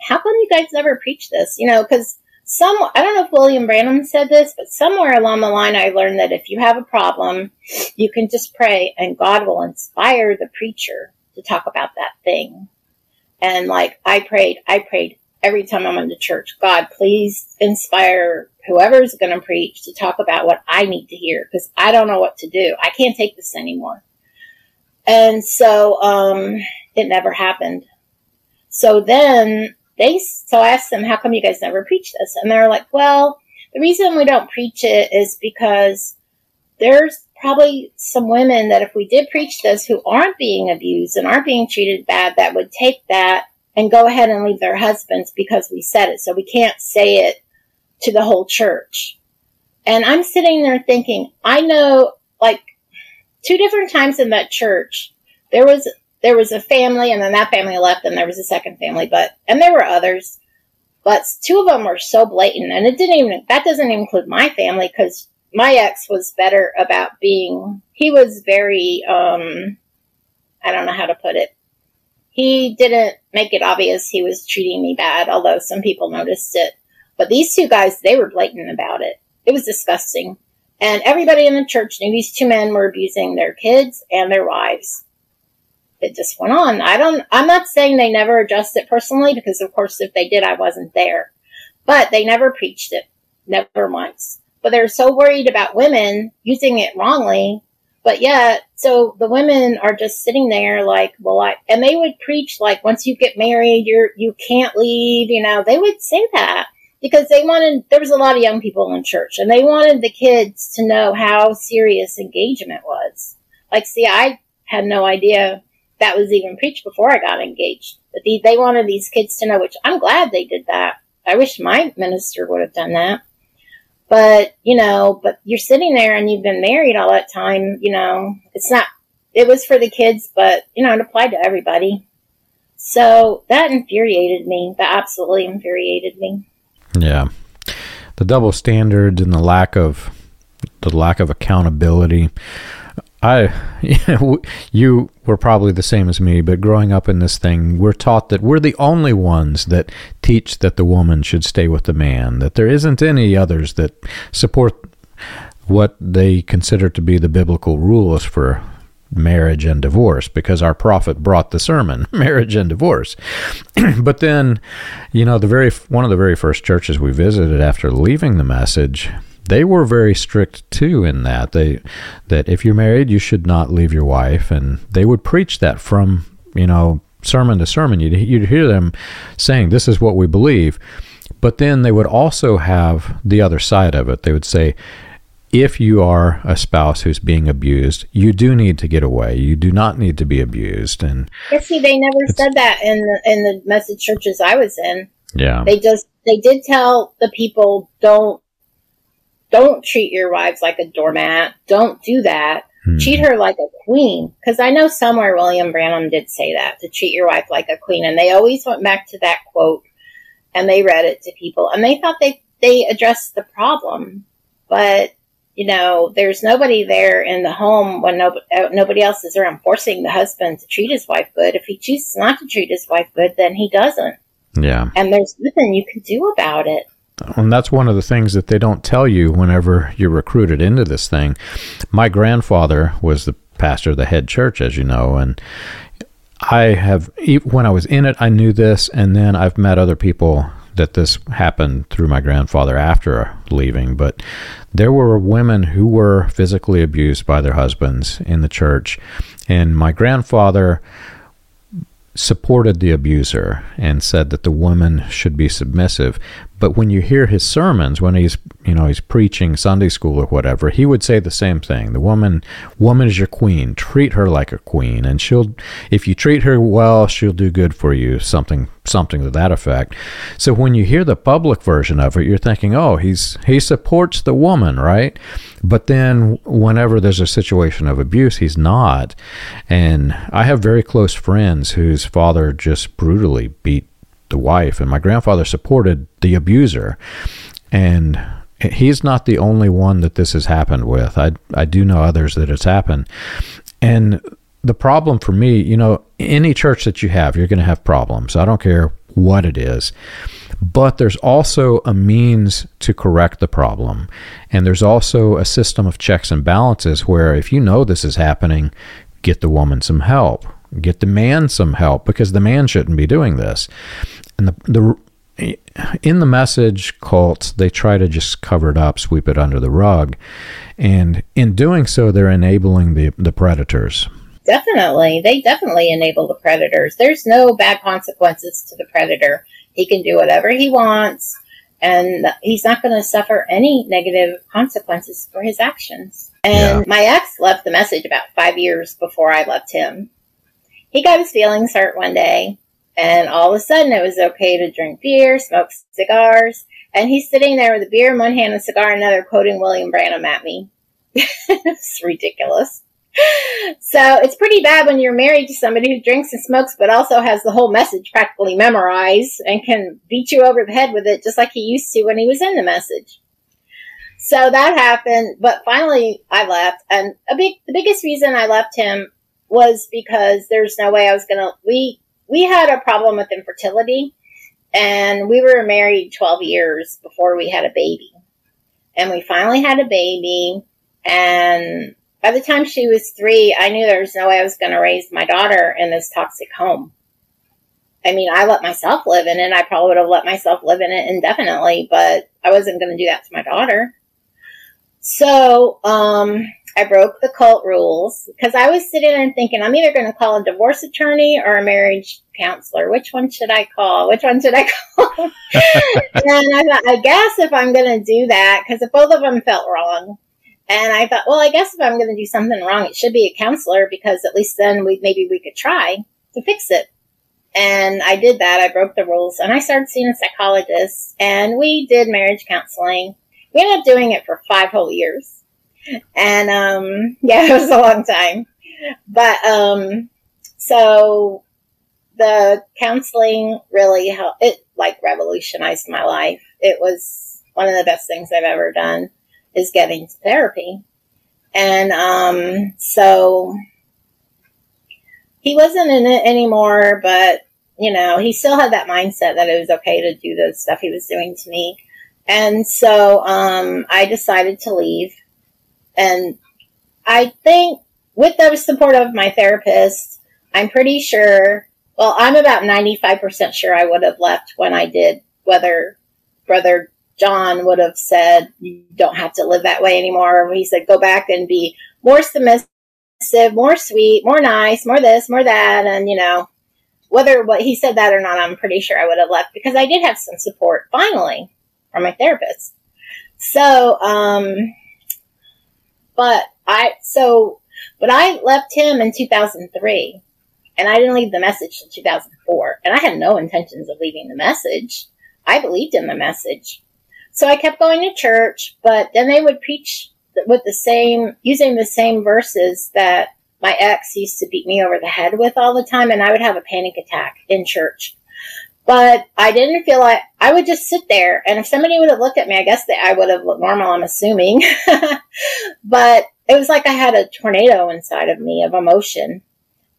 how come you guys never preach this? You know, because some, I don't know if William Branham said this, but somewhere along the line I learned that if you have a problem, you can just pray and God will inspire the preacher to talk about that thing. And like I prayed, I prayed every time I went to church, God, please inspire whoever's going to preach to talk about what I need to hear because I don't know what to do. I can't take this anymore. And so, um, it never happened. So then they, so I asked them, how come you guys never preach this? And they're like, well, the reason we don't preach it is because there's probably some women that if we did preach this who aren't being abused and aren't being treated bad, that would take that and go ahead and leave their husbands because we said it. So we can't say it to the whole church. And I'm sitting there thinking, I know like two different times in that church, there was, there was a family and then that family left and there was a second family, but, and there were others, but two of them were so blatant and it didn't even, that doesn't include my family because my ex was better about being, he was very, um, I don't know how to put it. He didn't make it obvious he was treating me bad, although some people noticed it. But these two guys, they were blatant about it. It was disgusting. And everybody in the church knew these two men were abusing their kids and their wives. It just went on. I don't, I'm not saying they never addressed it personally because of course if they did, I wasn't there. But they never preached it. Never once. But they're so worried about women using it wrongly. But yet, so the women are just sitting there like, well, I, and they would preach like, once you get married, you're, you can't leave, you know, they would say that because they wanted there was a lot of young people in church and they wanted the kids to know how serious engagement was like see i had no idea that was even preached before i got engaged. But the, they wanted these kids to know which i'm glad they did that. I wish my minister would have done that. But you know but you're sitting there and you've been married all that time you know. It's not it was for the kids but you know it applied to everybody. So that infuriated me. That absolutely infuriated me. Yeah. The double standards and the lack of the lack of accountability. I, [LAUGHS] you were probably the same as me, but growing up in this thing, we're taught that we're the only ones that teach that the woman should stay with the man, that there isn't any others that support what they consider to be the biblical rules for marriage and divorce because our prophet brought the sermon [LAUGHS] marriage and divorce. [CLEARS THROAT] But then you know the very one of the very first churches we visited after leaving the message they were very strict too in that they that if you're married you should not leave your wife and they would preach that from you know sermon to sermon you'd, you'd hear them saying this is what we believe but then they would also have the other side of it they would say if you are a spouse who's being abused, you do need to get away. You do not need to be abused. And see, they never said that in the, in the message churches I was in. Yeah, they just they did tell the people don't don't treat your wives like a doormat. Don't do that. Hmm. Treat her like a queen. Because I know somewhere William Branham did say that to treat your wife like a queen, and they always went back to that quote and they read it to people, and they thought they they addressed the problem, but you know, there's nobody there in the home when no, uh, nobody else is around forcing the husband to treat his wife good. If he chooses not to treat his wife good, then he doesn't. Yeah. And there's nothing you can do about it. And that's one of the things that they don't tell you whenever you're recruited into this thing. My grandfather was the pastor of the head church, as you know, and I have, when I was in it, I knew this, and then I've met other people that this happened through my grandfather after leaving, but there were women who were physically abused by their husbands in the church. And my grandfather supported the abuser and said that the woman should be submissive. But when you hear his sermons, when he's you know he's preaching Sunday school or whatever, he would say the same thing. The woman, woman is your queen. Treat her like a queen, and she'll, if you treat her well, she'll do good for you. Something, something to that effect. So when you hear the public version of it, you're thinking, oh, he's he supports the woman, right? But then whenever there's a situation of abuse, he's not. And I have very close friends whose father just brutally beat the wife, and my grandfather supported the abuser. And he's not the only one that this has happened with. I I do know others that it's happened. And the problem for me, you know, any church that you have, you're going to have problems. I don't care what it is. But there's also a means to correct the problem. And there's also a system of checks and balances where if you know this is happening, get the woman some help, get the man some help because the man shouldn't be doing this. And the, the in the message cults, they try to just cover it up, sweep it under the rug. And in doing so, they're enabling the, the predators. Definitely. They definitely enable the predators. There's no bad consequences to the predator. He can do whatever he wants, and he's not going to suffer any negative consequences for his actions. And yeah. my ex left the message about five years before I left him. He got his feelings hurt one day and all of a sudden, it was okay to drink beer, smoke cigars, and he's sitting there with a beer in one hand and a cigar in another, quoting William Branham at me. [LAUGHS] it's ridiculous. So it's pretty bad when you're married to somebody who drinks and smokes, but also has the whole message practically memorized and can beat you over the head with it, just like he used to when he was in the message. So that happened, but finally I left, and a big, the biggest reason I left him was because there's no way I was gonna. We we had a problem with infertility and we were married 12 years before we had a baby. And we finally had a baby. And by the time she was three, I knew there was no way I was going to raise my daughter in this toxic home. I mean, I let myself live in it. I probably would have let myself live in it indefinitely, but I wasn't going to do that to my daughter. So, um, I broke the cult rules because I was sitting there thinking, I'm either going to call a divorce attorney or a marriage counselor. Which one should I call? Which one should I [LAUGHS] call? [LAUGHS] and I thought, I guess if I'm going to do that, because if both of them felt wrong. And I thought, well, I guess if I'm going to do something wrong, it should be a counselor because at least then we maybe we could try to fix it. And I did that. I broke the rules and I started seeing a psychologist and we did marriage counseling. We ended up doing it for five whole years and um, [LAUGHS] yeah, it was a long time. But um, so the counseling really helped. It like revolutionized my life. It was one of the best things I've ever done is getting to therapy. And um, so he wasn't in it anymore, but you know, he still had that mindset that it was okay to do the stuff he was doing to me. And so um, I decided to leave and I think with the support of my therapist, I'm pretty sure, well, I'm about 95% sure I would have left when I did, whether Brother John would have said, you don't have to live that way anymore. Or he said, go back and be more submissive, more sweet, more nice, more this, more that. And, you know, whether what he said that or not, I'm pretty sure I would have left because I did have some support finally from my therapist. So, um, But I, so, but I left him in 2003 and I didn't leave the message till 2004. And I had no intentions of leaving the message. I believed in the message. So I kept going to church, but then they would preach with the same, using the same verses that my ex used to beat me over the head with all the time. And I would have a panic attack in church. But I didn't feel like I would just sit there. And if somebody would have looked at me, I guess that I would have looked normal, I'm assuming. [LAUGHS] but it was like I had a tornado inside of me of emotion.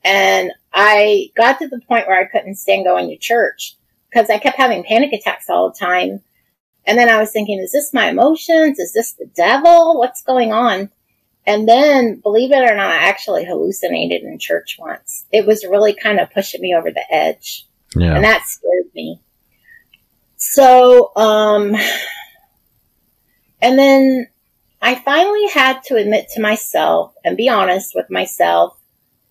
And I got to the point where I couldn't stand going to church because I kept having panic attacks all the time. And then I was thinking, is this my emotions? Is this the devil? What's going on? And then, believe it or not, I actually hallucinated in church once. It was really kind of pushing me over the edge. Yeah. And that scared me. So, um, and then I finally had to admit to myself and be honest with myself.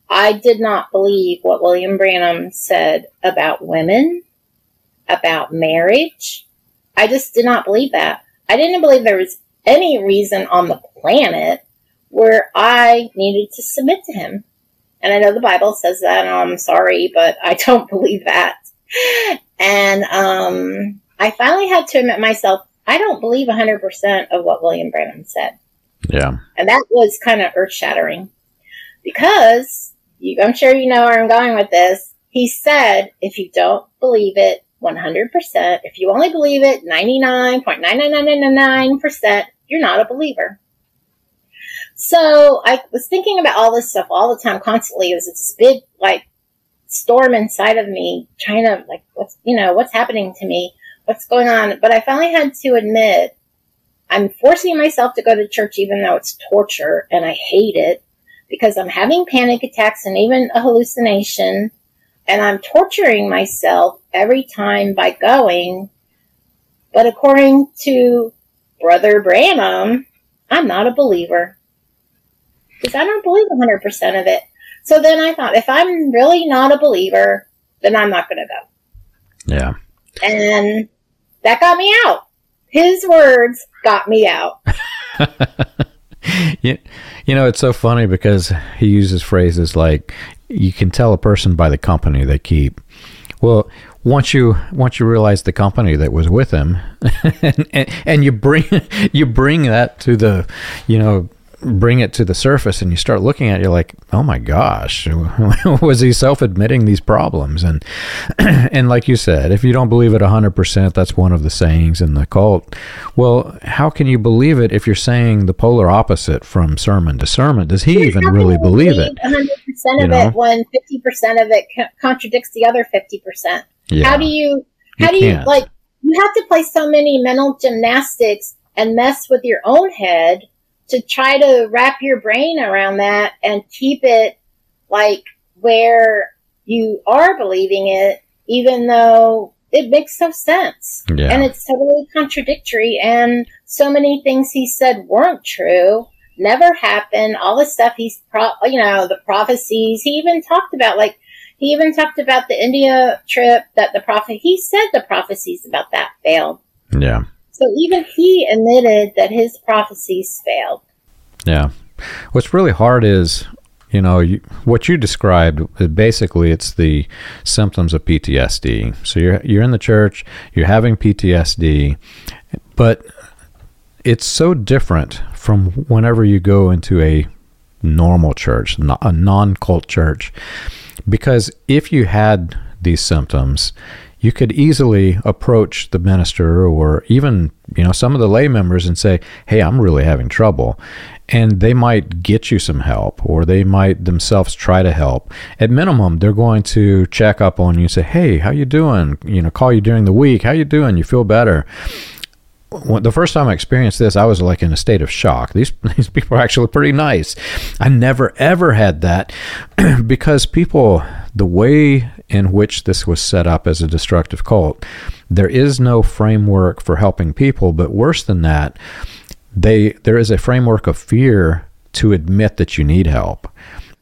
I did not believe what William Branham said about women, about marriage. I just did not believe that. I didn't believe there was any reason on the planet where I needed to submit to him. And I know the Bible says that, and I'm sorry, but I don't [LAUGHS] believe that. And um, I finally had to admit myself, I don't believe 100% of what William Branham said. Yeah. And that was kind of earth shattering because you, I'm sure you know where I'm going with this. He said, if you don't believe it 100%, if you only believe it 99.99999%, you're not a believer. So I was thinking about all this stuff all the time, constantly. It was this big, like, storm inside of me, trying to, like, what's, you know, what's happening to me? What's going on? But I finally had to admit, I'm forcing myself to go to church even though it's torture and I hate it because I'm having panic attacks and even a hallucination and I'm torturing myself every time by going. But according to Brother Branham, I'm not a believer because I don't believe 100% of it. So then I thought, if I'm really not a believer, then I'm not going to go. Yeah. And that got me out. His words got me out. [LAUGHS] you, you know, it's so funny because he uses phrases like, you can tell a person by the company they keep. Well, once you once you realize the company that was with him, [LAUGHS] and, and, and you bring [LAUGHS] you bring that to the, you know, bring it to the surface and you start looking at it, you're like, oh my gosh, [LAUGHS] was he self admitting these problems? And [CLEARS THROAT] and like you said, if you don't believe it hundred percent, that's one of the sayings in the cult. Well, how can you believe it if you're saying the polar opposite from sermon to sermon? Does he even really believe, it? hundred percent of know? it when fifty percent of it contradicts the other fifty percent. Yeah. How do you how you do you can't. like you have to play so many mental gymnastics and mess with your own head to try to wrap your brain around that and keep it like where you are believing it, even though it makes no sense. Yeah. And it's totally contradictory. And so many things he said weren't true, never happened. All the stuff he's, pro- you know, the prophecies. He even talked about, like, he even talked about the India trip that the prophet, he said the prophecies about that failed. Yeah. So even he admitted that his prophecies failed. Yeah. What's really hard is, you know, you, what you described. Basically, it's the symptoms of PTSD. So you're you're in the church, you're having PTSD, but it's so different from whenever you go into a normal church, a non-cult church, because if you had these symptoms, you could easily approach the minister or even you know some of the lay members and say hey i'm really having trouble. And they might get you some help or they might themselves try to help. At minimum they're going to check up on you and say hey how you doing? You know call you during the week. How you doing? You feel better? The first time I experienced this, I was like in a state of shock. These [LAUGHS] these people are actually pretty nice. I never ever had that [CLEARS THROAT] because people, the way in which this was set up as a destructive cult, there is no framework for helping people. But worse than that, they there is a framework of fear to admit that you need help.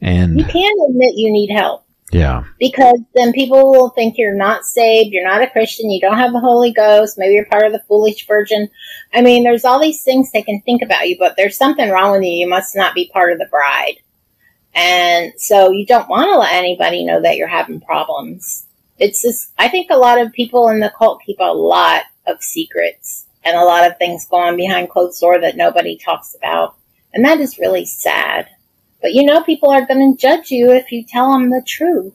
And you can admit you need help. Yeah. Because then people will think you're not saved, you're not a Christian, you don't have the Holy Ghost, maybe you're part of the foolish virgin. I mean, there's all these things they can think about you, but there's something wrong with you. You must not be part of the bride. And so you don't want to let anybody know that you're having problems. It's just, I think a lot of people in the cult keep a lot of secrets and a lot of things go on behind closed door that nobody talks about. And that is really sad. But you know, people are going to judge you if you tell them the truth.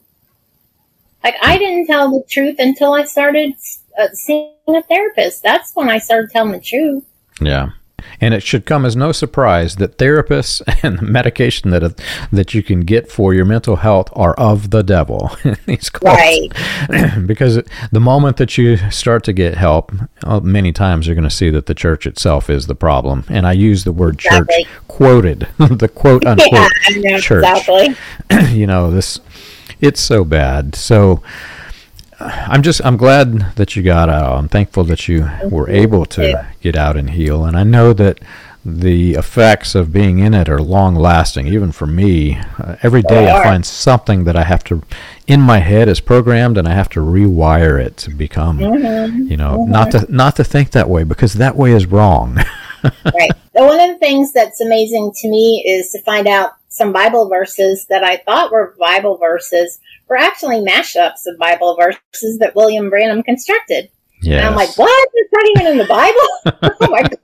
Like, I didn't tell the truth until I started uh, seeing a therapist. That's when I started telling the truth. Yeah. And it should come as no surprise that therapists [LAUGHS] and the medication that that you can get for your mental health are of the devil. [LAUGHS] These right. [CLEARS THROAT] because the moment that you start to get help, uh, many times you're going to see that the church itself is the problem. And I use the word exactly. church quoted, [LAUGHS] the quote unquote yeah, church. Exactly. [CLEARS THROAT] you know this. It's so bad. So I'm just I'm glad that you got out. I'm thankful that you were able to get out and heal. And I know that the effects of being in it are long lasting. Even for me, uh, every day I find something that I have to in my head is programmed, and I have to rewire it to become, mm-hmm. you know, mm-hmm. not to not to think that way because that way is wrong. [LAUGHS] right. One of the things that's amazing to me is to find out some Bible verses that I thought were Bible verses were actually mashups of Bible verses that William Branham constructed. Yes. And I'm like, what? It's not even in the Bible? [LAUGHS] oh my God.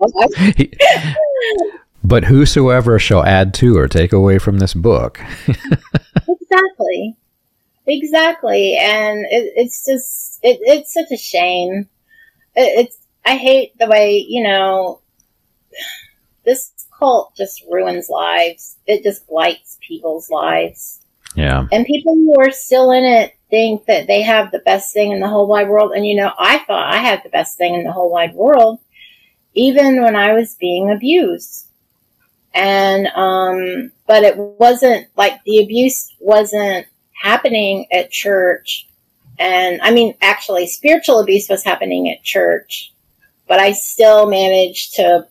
[LAUGHS] but whosoever shall add to or take away from this book. [LAUGHS] exactly. Exactly. And it, it's just, it, it's such a shame. It, it's, I hate the way, you know, this cult just ruins lives. It just blights people's lives. Yeah. And people who are still in it think that they have the best thing in the whole wide world. And you know, I thought I had the best thing in the whole wide world, even when I was being abused. And, um, but it wasn't like the abuse wasn't happening at church. And I mean, actually, spiritual abuse was happening at church, but I still managed to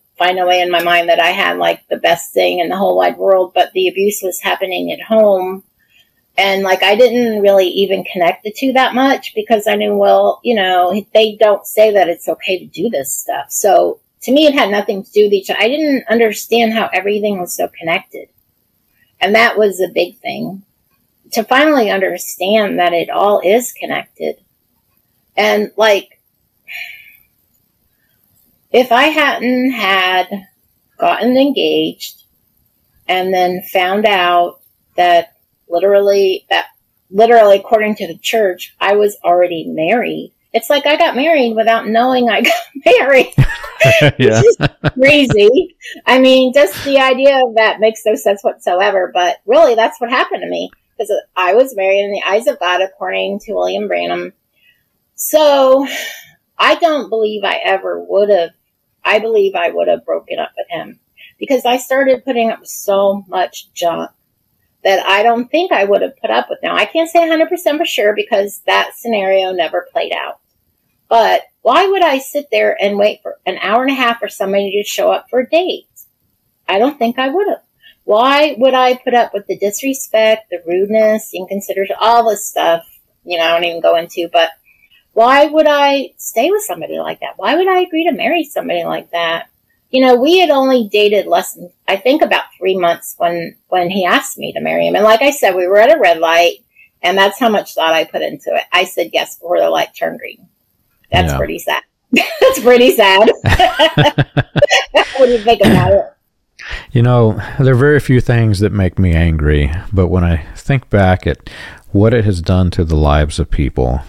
way in my mind that I had like the best thing in the whole wide world, but the abuse was happening at home and like I didn't really even connect the two that much because I knew, well, you know, they don't say that it's okay to do this stuff. So to me, it had nothing to do with each other. I didn't understand how everything was so connected. And that was a big thing to finally understand that it all is connected. And like, if I hadn't had gotten engaged and then found out that literally that literally according to the church, I was already married. It's like I got married without knowing I [LAUGHS] got married. [LAUGHS] yeah. crazy. I mean, just the idea of that makes no sense whatsoever. But really, that's what happened to me because I was married in the eyes of God, according to William Branham. So I don't believe I ever would have. I believe I would have broken up with him because I started putting up so much junk that I don't think I would have put up with. Now, I can't say 100% for sure because that scenario never played out. But why would I sit there and wait for an hour and a half for somebody to show up for a date? I don't think I would have. Why would I put up with the disrespect, the rudeness, inconsideration, all this stuff? You know, I don't even go into, but why would I stay with somebody like that? Why would I agree to marry somebody like that? you know, we had only dated less than, I think about three months when, when he asked me to marry him. And like I said, we were at a red light and that's how much thought I put into it. I said yes before the light turned green. That's yeah. pretty sad. [LAUGHS] that's pretty sad. [LAUGHS] [LAUGHS] what do you think about it? You know, there are very few things that make me angry, but when I think back at what it has done to the lives of people,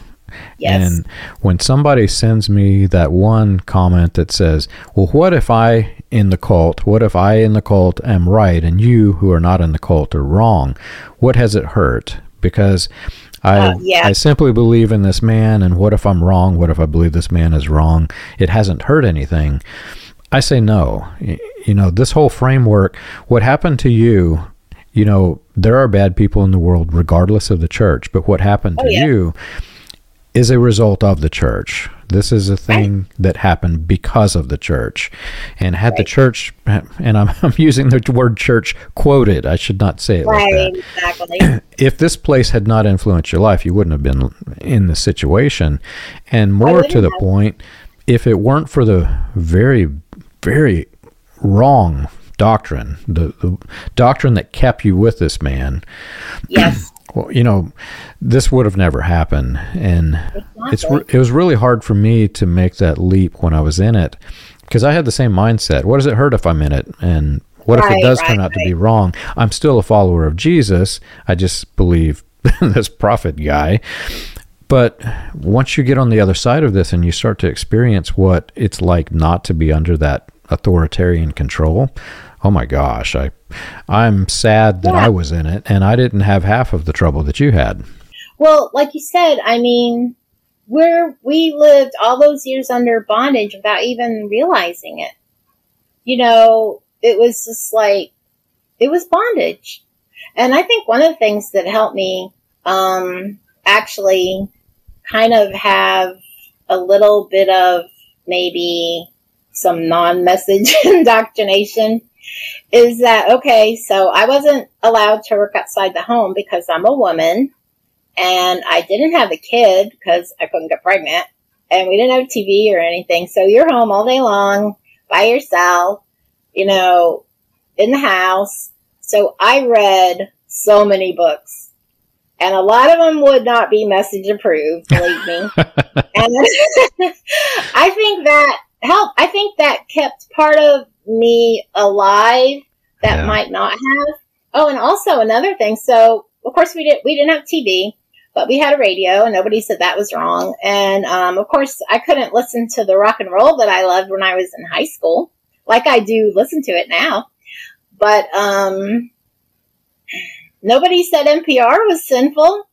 Yes. And when somebody sends me that one comment that says, Well, what if I in the cult, what if I in the cult am right and you who are not in the cult are wrong? What has it hurt? Because I, uh, yeah. I simply believe in this man, and what if I'm wrong? What if I believe this man is wrong? It hasn't hurt anything. I say no. You know, this whole framework, what happened to you, you know, there are bad people in the world regardless of the church, but what happened oh, to yeah. you is a result of the church. This is a thing that happened because of the church. And had right. the church, and I'm, [LAUGHS] I'm, using the word church quoted, I should not say it right, like that. Exactly. [CLEARS THROAT] If this place had not influenced your life, you wouldn't have been in the situation. And more to the have. point, if it weren't for the very, very wrong doctrine, the, the doctrine that kept you with this man. [CLEARS THROAT] Yes. Well, you know, this would have never happened, and it's it was really hard for me to make that leap when I was in it because I had the same mindset. What does it hurt if I'm in it? And what right, if it does right, turn out right. to be wrong? I'm still a follower of Jesus. I just believe [LAUGHS] this prophet guy. But once you get on the other side of this and you start to experience what it's like not to be under that authoritarian control, oh my gosh, I I'm sad that yeah. I was in it and I didn't have half of the trouble that you had. Well, like you said, I mean, where we lived all those years under bondage without even realizing it. You know, it was just like it was bondage. And I think one of the things that helped me um actually kind of have a little bit of maybe some non-message [LAUGHS] indoctrination is that okay so i wasn't allowed to work outside the home because i'm a woman and i didn't have a kid because i couldn't get pregnant and we didn't have tv or anything. So you're home all day long by yourself you know in the house. So i read so many books and a lot of them would not be message approved believe me. [LAUGHS] And [LAUGHS] i think that help. I think that kept part of me alive that yeah. might not have. Oh, and also another thing. So of course we didn't we didn't have TV, but we had a radio, and nobody said that was wrong. And um, of course, I couldn't listen to the rock and roll that I loved when I was in high school, like I do listen to it now. But um, nobody said NPR was sinful.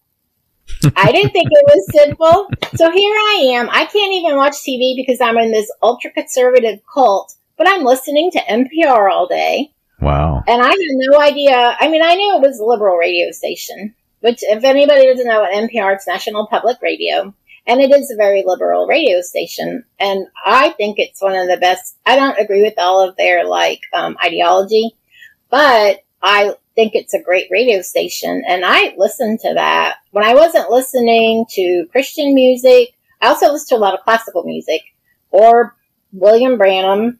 I didn't think it was sinful. So here I am. I can't even watch TV because I'm in this ultra conservative cult, but I'm listening to NPR all day. Wow. And I had no idea. I mean, I knew it was a liberal radio station, which if anybody doesn't know what NPR, it's National Public Radio. And it is a very liberal radio station. And I think it's one of the best. I don't agree with all of their like um, ideology, but I think it's a great radio station. And I listened to that when I wasn't listening to Christian music. I also listened to a lot of classical music or William Branham.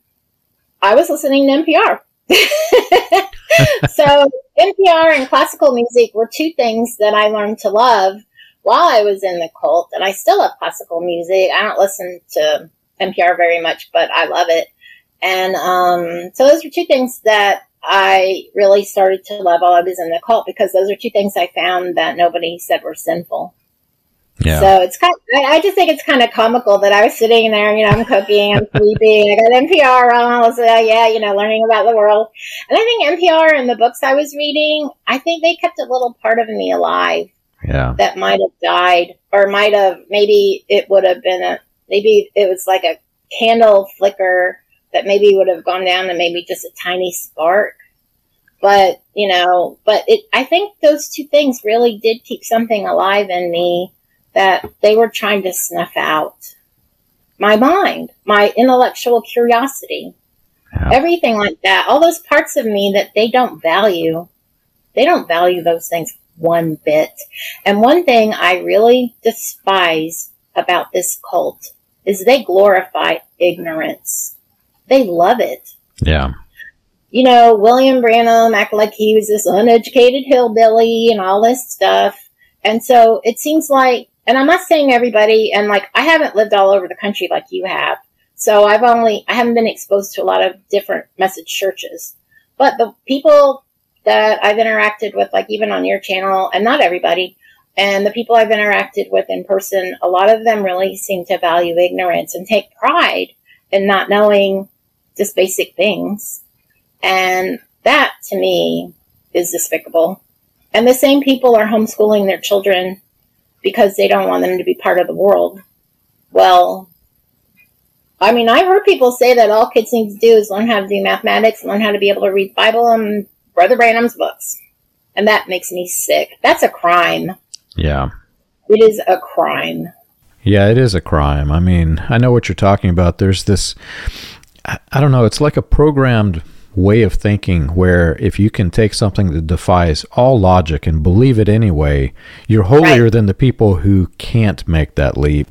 I was listening to NPR. [LAUGHS] so NPR and classical music were two things that I learned to love while I was in the cult. And I still love classical music. I don't listen to NPR very much, but I love it. And um, so those were two things that I really started to love while I was in the cult because those are two things I found that nobody said were sinful. Yeah. So it's kind. Of, I just think it's kind of comical that I was sitting there, you know, I'm cooking, I'm sleeping, I got NPR on, I was like, yeah, you know, learning about the world. And I think NPR and the books I was reading, I think they kept a little part of me alive. Yeah. That might have died, or might have maybe it would have been a maybe it was like a candle flicker that maybe would have gone down to maybe just a tiny spark. But, you know, but it, I think those two things really did keep something alive in me that they were trying to snuff out. My mind, my intellectual curiosity, yeah. everything like that, all those parts of me that they don't value, they don't value those things one bit. And one thing I really despise about this cult is they glorify ignorance. They love it. Yeah. You know, William Branham acted like he was this uneducated hillbilly and all this stuff. And so it seems like, and I'm not saying everybody, and like I haven't lived all over the country like you have. So I've only, I haven't been exposed to a lot of different message churches. But the people that I've interacted with, like even on your channel, and not everybody, and the people I've interacted with in person, a lot of them really seem to value ignorance and take pride in not knowing just basic things. And that to me is despicable. And the same people are homeschooling their children because they don't want them to be part of the world. Well, I mean, I've heard people say that all kids need to do is learn how to do mathematics, learn how to be able to read Bible and Brother Branham's books. And that makes me sick. That's a crime. Yeah. It is a crime. Yeah, it is a crime. I mean, I know what you're talking about. There's this, I, don't know, it's like a programmed way of thinking where if you can take something that defies all logic and believe it anyway, you're holier right. than the people who can't make that leap.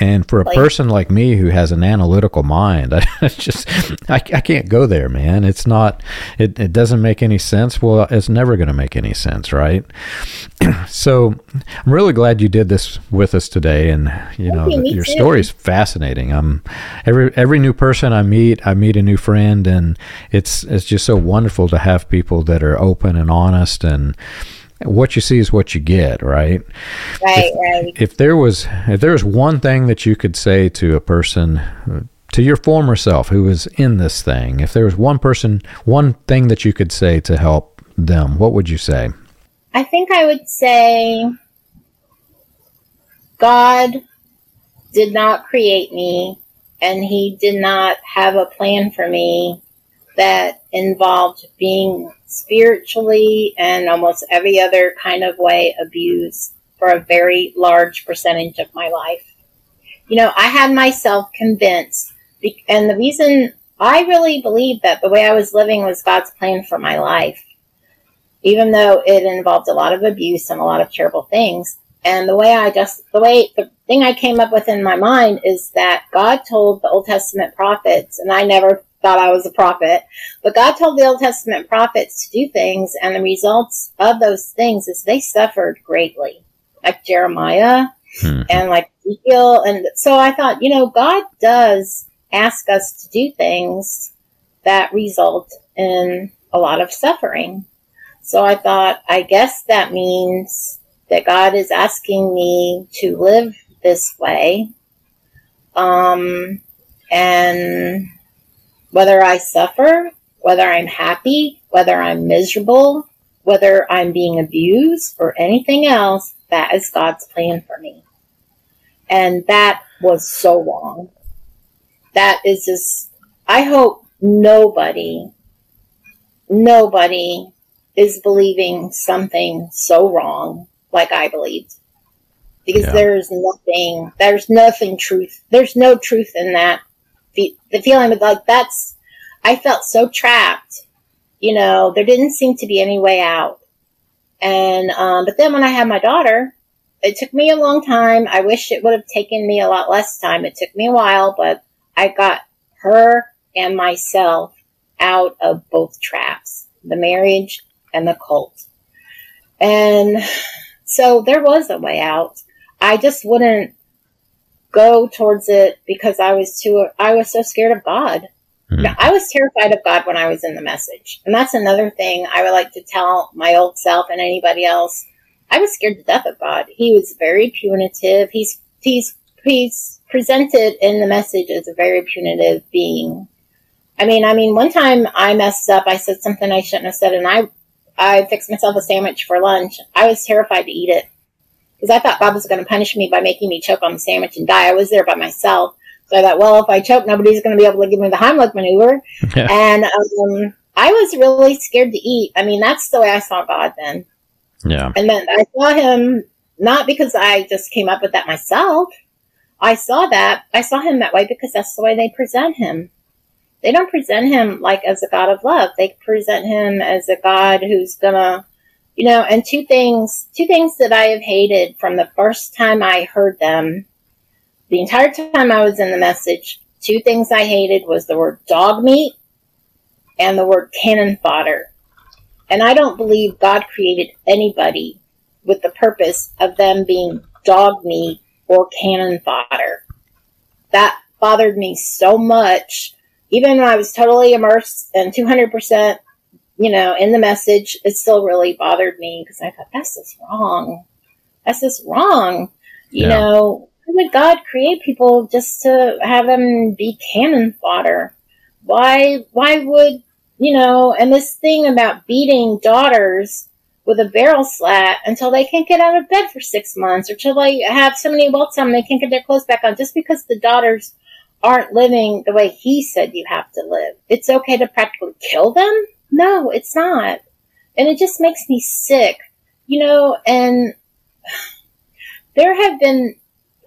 And for a like, person like me who has an analytical mind, [LAUGHS] I just I, I can't go there, man. It's not it, it doesn't make any sense. Well, it's never going to make any sense, right? [CLEARS THROAT] so I'm really glad you did this with us today, and you know okay, your story is fascinating. Um, every every new person I meet, I meet a new friend, and it's it's just so wonderful to have people that are open and honest and what you see is what you get, right? Right, if, right. If there was if there was one thing that you could say to a person to your former self who was in this thing, if there was one person, one thing that you could say to help them, what would you say? I think I would say God did not create me and he did not have a plan for me that involved being spiritually and almost every other kind of way abused for a very large percentage of my life. You know, I had myself convinced, and the reason I really believed that the way I was living was God's plan for my life, even though it involved a lot of abuse and a lot of terrible things. And the way I just, the way, the thing I came up with in my mind is that God told the Old Testament prophets, and I never thought I was a prophet. But God told the Old Testament prophets to do things, and the results of those things is they suffered greatly, like Jeremiah hmm. and like Ezekiel. And so I thought, you know, God does ask us to do things that result in a lot of suffering. So I thought, I guess that means that God is asking me to live this way. Um, and whether I suffer, whether I'm happy, whether I'm miserable, whether I'm being abused or anything else, that is God's plan for me. And that was so wrong. That is just, I hope nobody, nobody is believing something so wrong like I believed. Because yeah. there's nothing, there's nothing truth, there's no truth in that the feeling of like that's I felt so trapped. You know, there didn't seem to be any way out. And um, but then when I had my daughter, it took me a long time. I wish it would have taken me a lot less time. It took me a while, but I got her and myself out of both traps, the marriage and the cult. And so there was a way out. I just wouldn't go towards it because I was too, I was so scared of God. Mm. I was terrified of God when I was in the message. And that's another thing I would like to tell my old self and anybody else. I was scared to death of God. He was very punitive. He's, he's, he's presented in the message as a very punitive being. I mean, I mean, one time I messed up. I said something I shouldn't have said and I, I fixed myself a sandwich for lunch. I was terrified to eat it because I thought God was going to punish me by making me choke on the sandwich and die. I was there by myself. So I thought, well, if I choke, nobody's going to be able to give me the Heimlich maneuver. Yeah. And um, I was really scared to eat. I mean, that's the way I saw God then. Yeah. And then I saw him not because I just came up with that myself. I saw that. I saw him that way because that's the way they present him. They don't present him like as a God of love. They present him as a God who's gonna you know, and two things, two things that I have hated from the first time I heard them, the entire time I was in the message, two things I hated was the word dog meat and the word cannon fodder. And I don't believe God created anybody with the purpose of them being dog meat or cannon fodder. That bothered me so much. Even when I was totally immersed and 200% you know, in the message, it still really bothered me because I thought, that's just wrong. That's just wrong. You yeah. know, why would God create people just to have them be cannon fodder? Why, why would, you know, and this thing about beating daughters with a barrel slat until they can't get out of bed for six months or till they have so many welts on them they can't get their clothes back on just because the daughters aren't living the way he said you have to live. It's okay to practically kill them? No, it's not. And it just makes me sick, you know, and [SIGHS] there have been,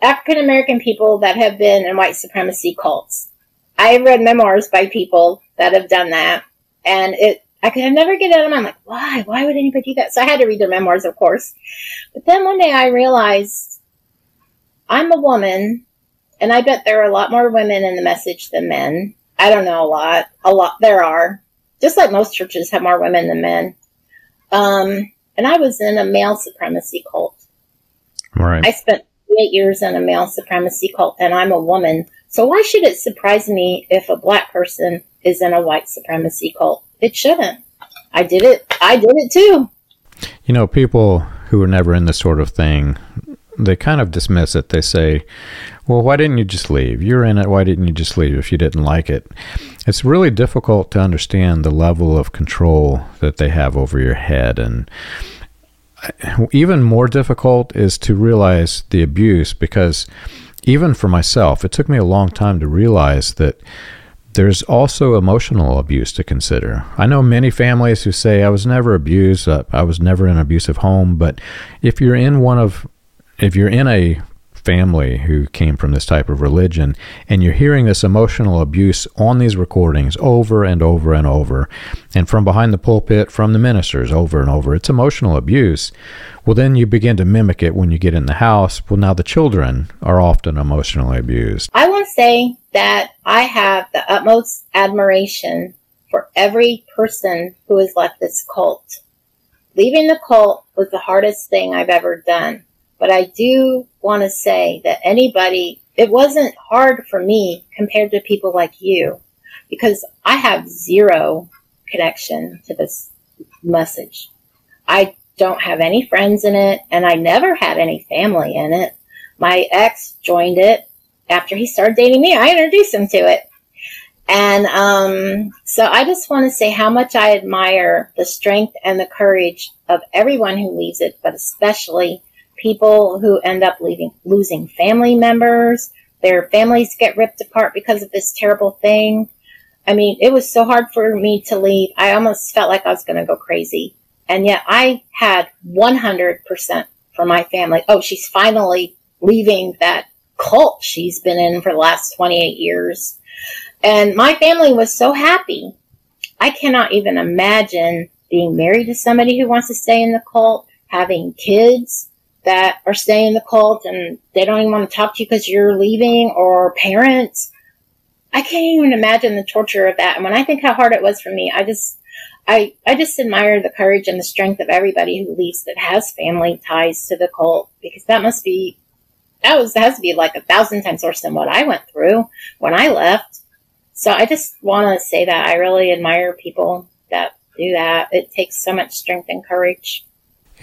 African American people that have been in white supremacy cults. I have read memoirs by people that have done that, and it I could never get out of my mind like why why would anybody do that? So I had to read their memoirs, of course. But then one day I realized I'm a woman, and I bet there are a lot more women in the message than men. I don't know a lot. A lot there are, just like most churches have more women than men. Um, and I was in a male supremacy cult. Right. I spent eight years in a male supremacy cult, and I'm a woman. So why should it surprise me if a black person is in a white supremacy cult? It shouldn't. I did it. I did it too. You know, people who are never in this sort of thing, they kind of dismiss it. They say, well, why didn't you just leave? You're in it. Why didn't you just leave if you didn't like it? It's really difficult to understand the level of control that they have over your head. And even more difficult is to realize the abuse because even for myself, it took me a long time to realize that there's also emotional abuse to consider. I know many families who say, I was never abused, uh, I was never in an abusive home, but if you're in one of, if you're in a family who came from this type of religion, and you're hearing this emotional abuse on these recordings over and over and over, and from behind the pulpit, from the ministers over and over. It's emotional abuse. Well, then you begin to mimic it when you get in the house. Well, now the children are often emotionally abused. I want to say that I have the utmost admiration for every person who has left this cult. Leaving the cult was the hardest thing I've ever done. But I do want to say that anybody, it wasn't hard for me compared to people like you because I have zero connection to this message. I don't have any friends in it and I never had any family in it. My ex joined it after he started dating me. I introduced him to it. And um, so I just want to say how much I admire the strength and the courage of everyone who leaves it, but especially people who end up leaving, losing family members. Their families get ripped apart because of this terrible thing. I mean, it was so hard for me to leave. I almost felt like I was going to go crazy. And yet I had 100% for my family. Oh, she's finally leaving that cult she's been in for the last 28 years. And my family was so happy. I cannot even imagine being married to somebody who wants to stay in the cult, having kids, that are staying in the cult and they don't even want to talk to you because you're leaving or parents. I can't even imagine the torture of that. And when I think how hard it was for me, I just, I, I just admire the courage and the strength of everybody who leaves that has family ties to the cult because that must be, that was, that has to be like a thousand times worse than what I went through when I left. So I just want to say that I really admire people that do that. It takes so much strength and courage.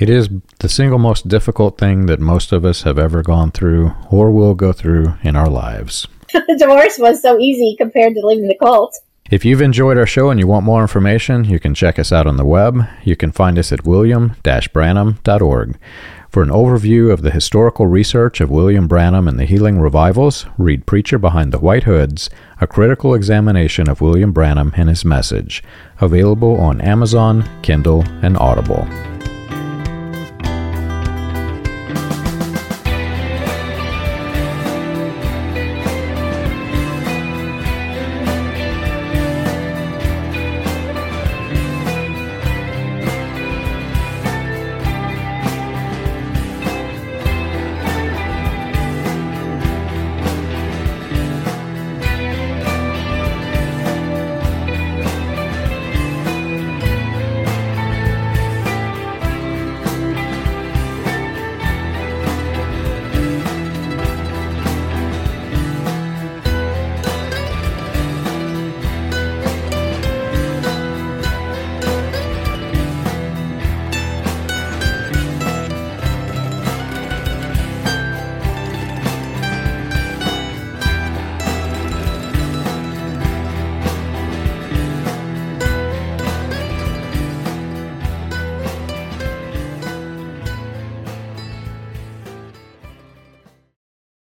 It is the single most difficult thing that most of us have ever gone through or will go through in our lives. The [LAUGHS] divorce was so easy compared to leaving the cult. If you've enjoyed our show and you want more information, you can check us out on the web. You can find us at william-branham.org. For an overview of the historical research of William Branham and the healing revivals, read Preacher Behind the White Hoods, a critical examination of William Branham and his message, available on Amazon, Kindle, and Audible.